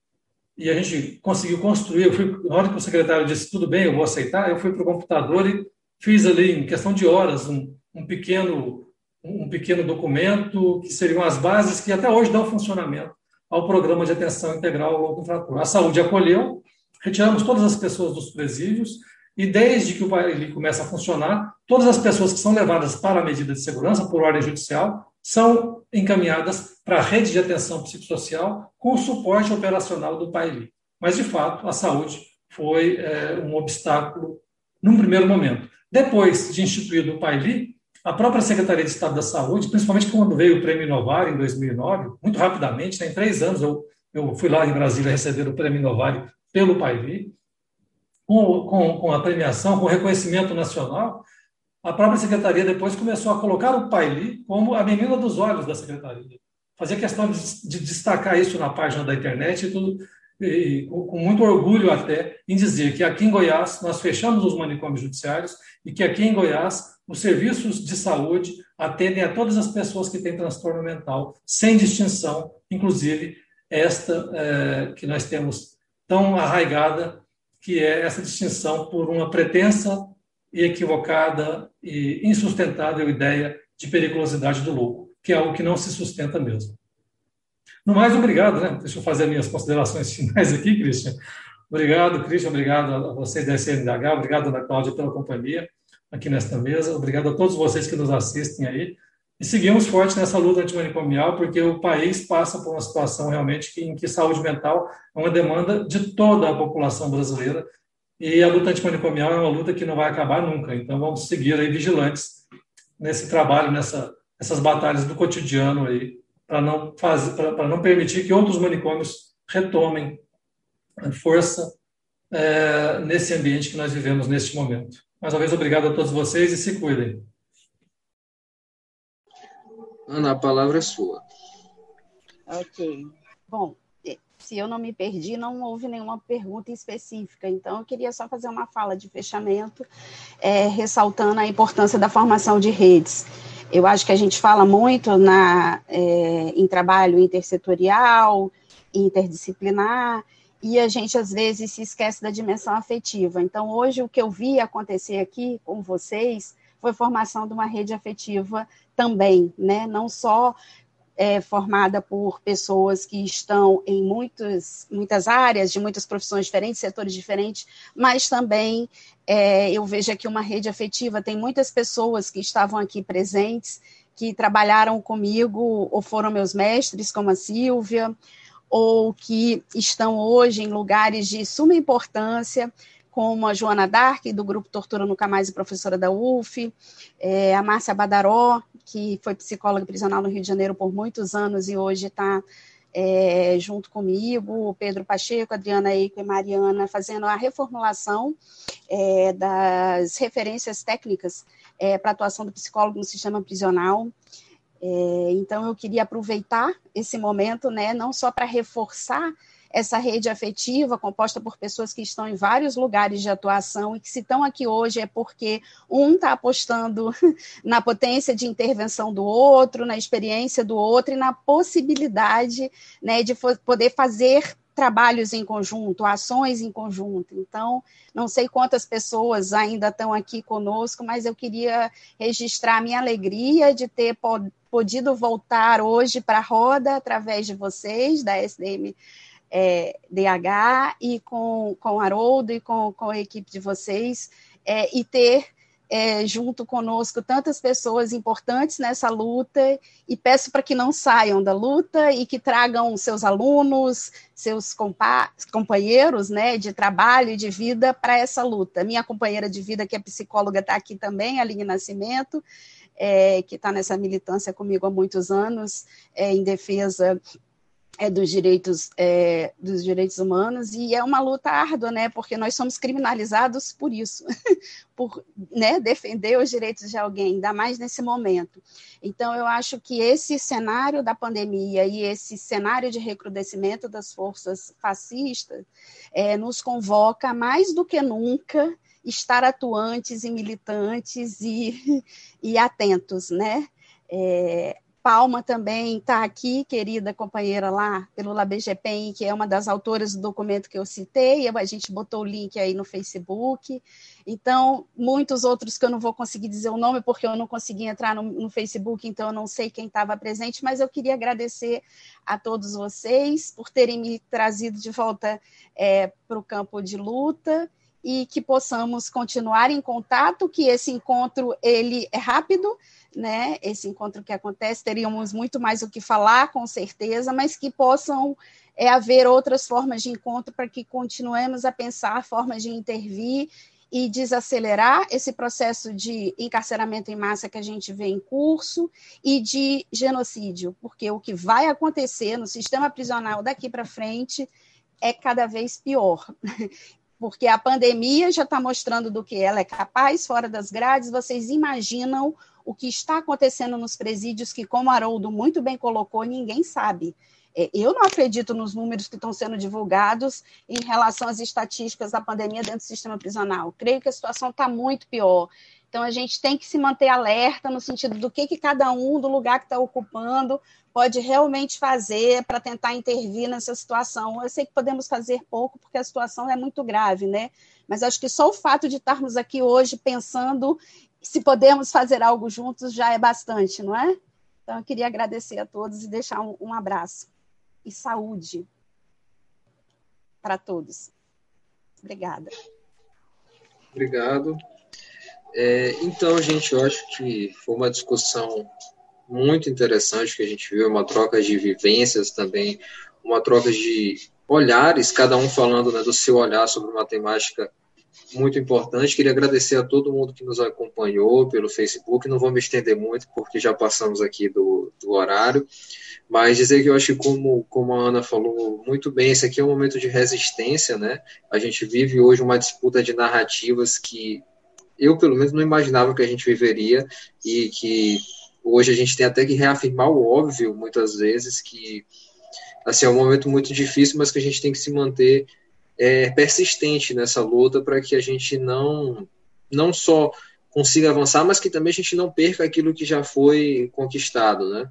e a gente conseguiu construir, eu fui, na hora que o secretário disse tudo bem, eu vou aceitar, eu fui para o computador e fiz ali, em questão de horas, um, um pequeno um pequeno documento que seriam as bases que até hoje dão funcionamento ao programa de atenção integral ao infrator. A saúde acolheu, retiramos todas as pessoas dos presídios e desde que o ele começa a funcionar, todas as pessoas que são levadas para a medida de segurança por ordem judicial são encaminhadas para a rede de atenção psicossocial com o suporte operacional do PAILI. Mas, de fato, a saúde foi é, um obstáculo num primeiro momento. Depois de instituído o PAILI, a própria Secretaria de Estado da Saúde, principalmente quando veio o Prêmio Inovar em 2009, muito rapidamente, né, em três anos eu, eu fui lá em Brasília receber o Prêmio Inovar pelo PAIV, com, com, com a premiação, com o reconhecimento nacional, a própria secretaria depois começou a colocar o Paili como a menina dos olhos da secretaria. Fazia questão de, de destacar isso na página da internet e tudo, e, com muito orgulho até, em dizer que aqui em Goiás nós fechamos os manicômios judiciários e que aqui em Goiás os serviços de saúde atendem a todas as pessoas que têm transtorno mental, sem distinção, inclusive esta é, que nós temos tão arraigada, que é essa distinção por uma pretensa e equivocada e insustentável ideia de periculosidade do louco, que é algo que não se sustenta mesmo. No mais, obrigado, né? Deixa eu fazer minhas considerações finais aqui, Christian. Obrigado, Christian, obrigado a vocês da SNDH, obrigado, Ana Cláudia, pela companhia aqui nesta mesa. Obrigado a todos vocês que nos assistem aí. E seguimos forte nessa luta antimanicomial, porque o país passa por uma situação realmente em que saúde mental é uma demanda de toda a população brasileira. E a luta antimanicomial é uma luta que não vai acabar nunca. Então vamos seguir aí vigilantes nesse trabalho, nessa, nessas batalhas do cotidiano aí, para não fazer, para não permitir que outros manicômios retomem força é, nesse ambiente que nós vivemos neste momento. Mais uma vez, obrigado a todos vocês e se cuidem. Ana, a palavra é sua. Ok. Bom, se eu não me perdi, não houve nenhuma pergunta específica. Então, eu queria só fazer uma fala de fechamento, é, ressaltando a importância da formação de redes. Eu acho que a gente fala muito na, é, em trabalho intersetorial, interdisciplinar, e a gente às vezes se esquece da dimensão afetiva. Então, hoje, o que eu vi acontecer aqui com vocês foi formação de uma rede afetiva também, né? Não só é, formada por pessoas que estão em muitos, muitas áreas, de muitas profissões diferentes, setores diferentes, mas também é, eu vejo aqui uma rede afetiva, tem muitas pessoas que estavam aqui presentes, que trabalharam comigo ou foram meus mestres, como a Silvia, ou que estão hoje em lugares de suma importância, como a Joana Dark, do Grupo Tortura Nunca Mais e professora da UF, é, a Márcia Badaró, que foi psicóloga prisional no Rio de Janeiro por muitos anos e hoje está é, junto comigo, o Pedro Pacheco, Adriana Eico e Mariana, fazendo a reformulação é, das referências técnicas é, para atuação do psicólogo no sistema prisional. É, então, eu queria aproveitar esse momento, né, não só para reforçar essa rede afetiva composta por pessoas que estão em vários lugares de atuação e que se estão aqui hoje é porque um está apostando na potência de intervenção do outro, na experiência do outro e na possibilidade né, de poder fazer trabalhos em conjunto, ações em conjunto. Então, não sei quantas pessoas ainda estão aqui conosco, mas eu queria registrar a minha alegria de ter podido voltar hoje para a roda através de vocês, da SDM é, DH, e com, com Haroldo e com, com a equipe de vocês, é, e ter é, junto conosco tantas pessoas importantes nessa luta e peço para que não saiam da luta e que tragam seus alunos, seus companheiros né, de trabalho e de vida para essa luta. Minha companheira de vida, que é psicóloga, está aqui também, Aline Nascimento, é, que está nessa militância comigo há muitos anos, é, em defesa é, dos direitos é, dos direitos humanos e é uma luta árdua, né? Porque nós somos criminalizados por isso, por né, defender os direitos de alguém, ainda mais nesse momento. Então, eu acho que esse cenário da pandemia e esse cenário de recrudescimento das forças fascistas é, nos convoca mais do que nunca estar atuantes e militantes e, e atentos, né? É, Palma também está aqui, querida companheira lá, pelo LabGPEM, que é uma das autoras do documento que eu citei, a gente botou o link aí no Facebook. Então, muitos outros que eu não vou conseguir dizer o nome, porque eu não consegui entrar no, no Facebook, então eu não sei quem estava presente, mas eu queria agradecer a todos vocês por terem me trazido de volta é, para o campo de luta e que possamos continuar em contato, que esse encontro ele é rápido, né, esse encontro que acontece, teríamos muito mais o que falar, com certeza, mas que possam é, haver outras formas de encontro para que continuemos a pensar formas de intervir e desacelerar esse processo de encarceramento em massa que a gente vê em curso e de genocídio, porque o que vai acontecer no sistema prisional daqui para frente é cada vez pior. Porque a pandemia já está mostrando do que ela é capaz fora das grades. Vocês imaginam o que está acontecendo nos presídios, que, como Haroldo muito bem colocou, ninguém sabe. É, eu não acredito nos números que estão sendo divulgados em relação às estatísticas da pandemia dentro do sistema prisional. Creio que a situação está muito pior. Então, a gente tem que se manter alerta no sentido do que, que cada um, do lugar que está ocupando, pode realmente fazer para tentar intervir nessa situação. Eu sei que podemos fazer pouco, porque a situação é muito grave, né? Mas acho que só o fato de estarmos aqui hoje pensando se podemos fazer algo juntos já é bastante, não é? Então, eu queria agradecer a todos e deixar um, um abraço. E saúde para todos. Obrigada. Obrigado. É, então, gente, eu acho que foi uma discussão muito interessante que a gente viu, uma troca de vivências também, uma troca de olhares, cada um falando né, do seu olhar sobre matemática muito importante. Queria agradecer a todo mundo que nos acompanhou pelo Facebook. Não vou me estender muito, porque já passamos aqui do, do horário. Mas dizer que eu acho que, como, como a Ana falou muito bem, esse aqui é um momento de resistência, né? A gente vive hoje uma disputa de narrativas que eu, pelo menos, não imaginava que a gente viveria e que hoje a gente tem até que reafirmar o óbvio, muitas vezes, que assim, é um momento muito difícil, mas que a gente tem que se manter é, persistente nessa luta para que a gente não, não só consiga avançar, mas que também a gente não perca aquilo que já foi conquistado, né?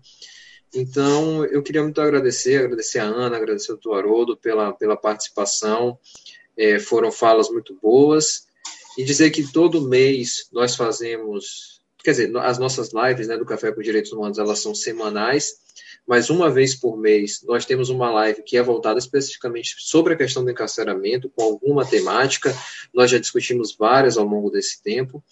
Então, eu queria muito agradecer, agradecer a Ana, agradecer ao Tuarodo pela, pela participação, é, foram falas muito boas, e dizer que todo mês nós fazemos, quer dizer, as nossas lives né, do Café com Direitos Humanos, elas são semanais, mas uma vez por mês nós temos uma live que é voltada especificamente sobre a questão do encarceramento, com alguma temática, nós já discutimos várias ao longo desse tempo,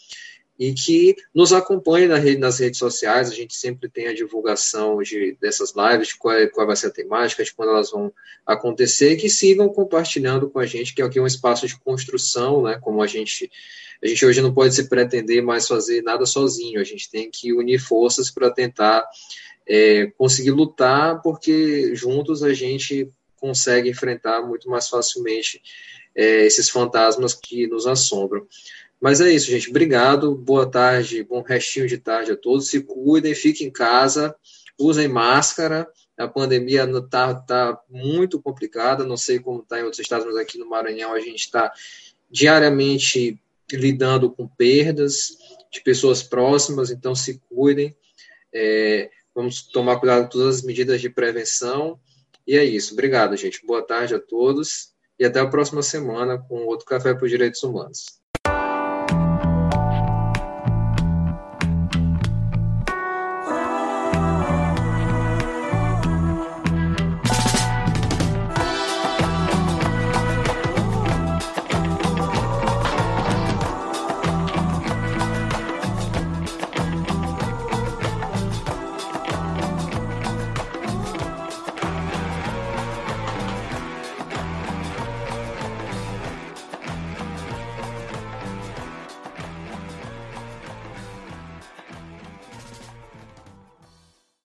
e que nos acompanhe na rede, nas redes sociais, a gente sempre tem a divulgação de, dessas lives, de qual, qual vai ser a temática, de quando elas vão acontecer, e que sigam compartilhando com a gente, que aqui é um espaço de construção, né, como a gente, a gente hoje não pode se pretender mais fazer nada sozinho, a gente tem que unir forças para tentar é, conseguir lutar, porque juntos a gente consegue enfrentar muito mais facilmente é, esses fantasmas que nos assombram. Mas é isso, gente. Obrigado, boa tarde, bom restinho de tarde a todos. Se cuidem, fiquem em casa, usem máscara. A pandemia está tá muito complicada, não sei como está em outros estados, mas aqui no Maranhão a gente está diariamente lidando com perdas de pessoas próximas, então se cuidem. É, Vamos tomar cuidado com todas as medidas de prevenção. E é isso. Obrigado, gente. Boa tarde a todos e até a próxima semana com outro Café por Direitos Humanos.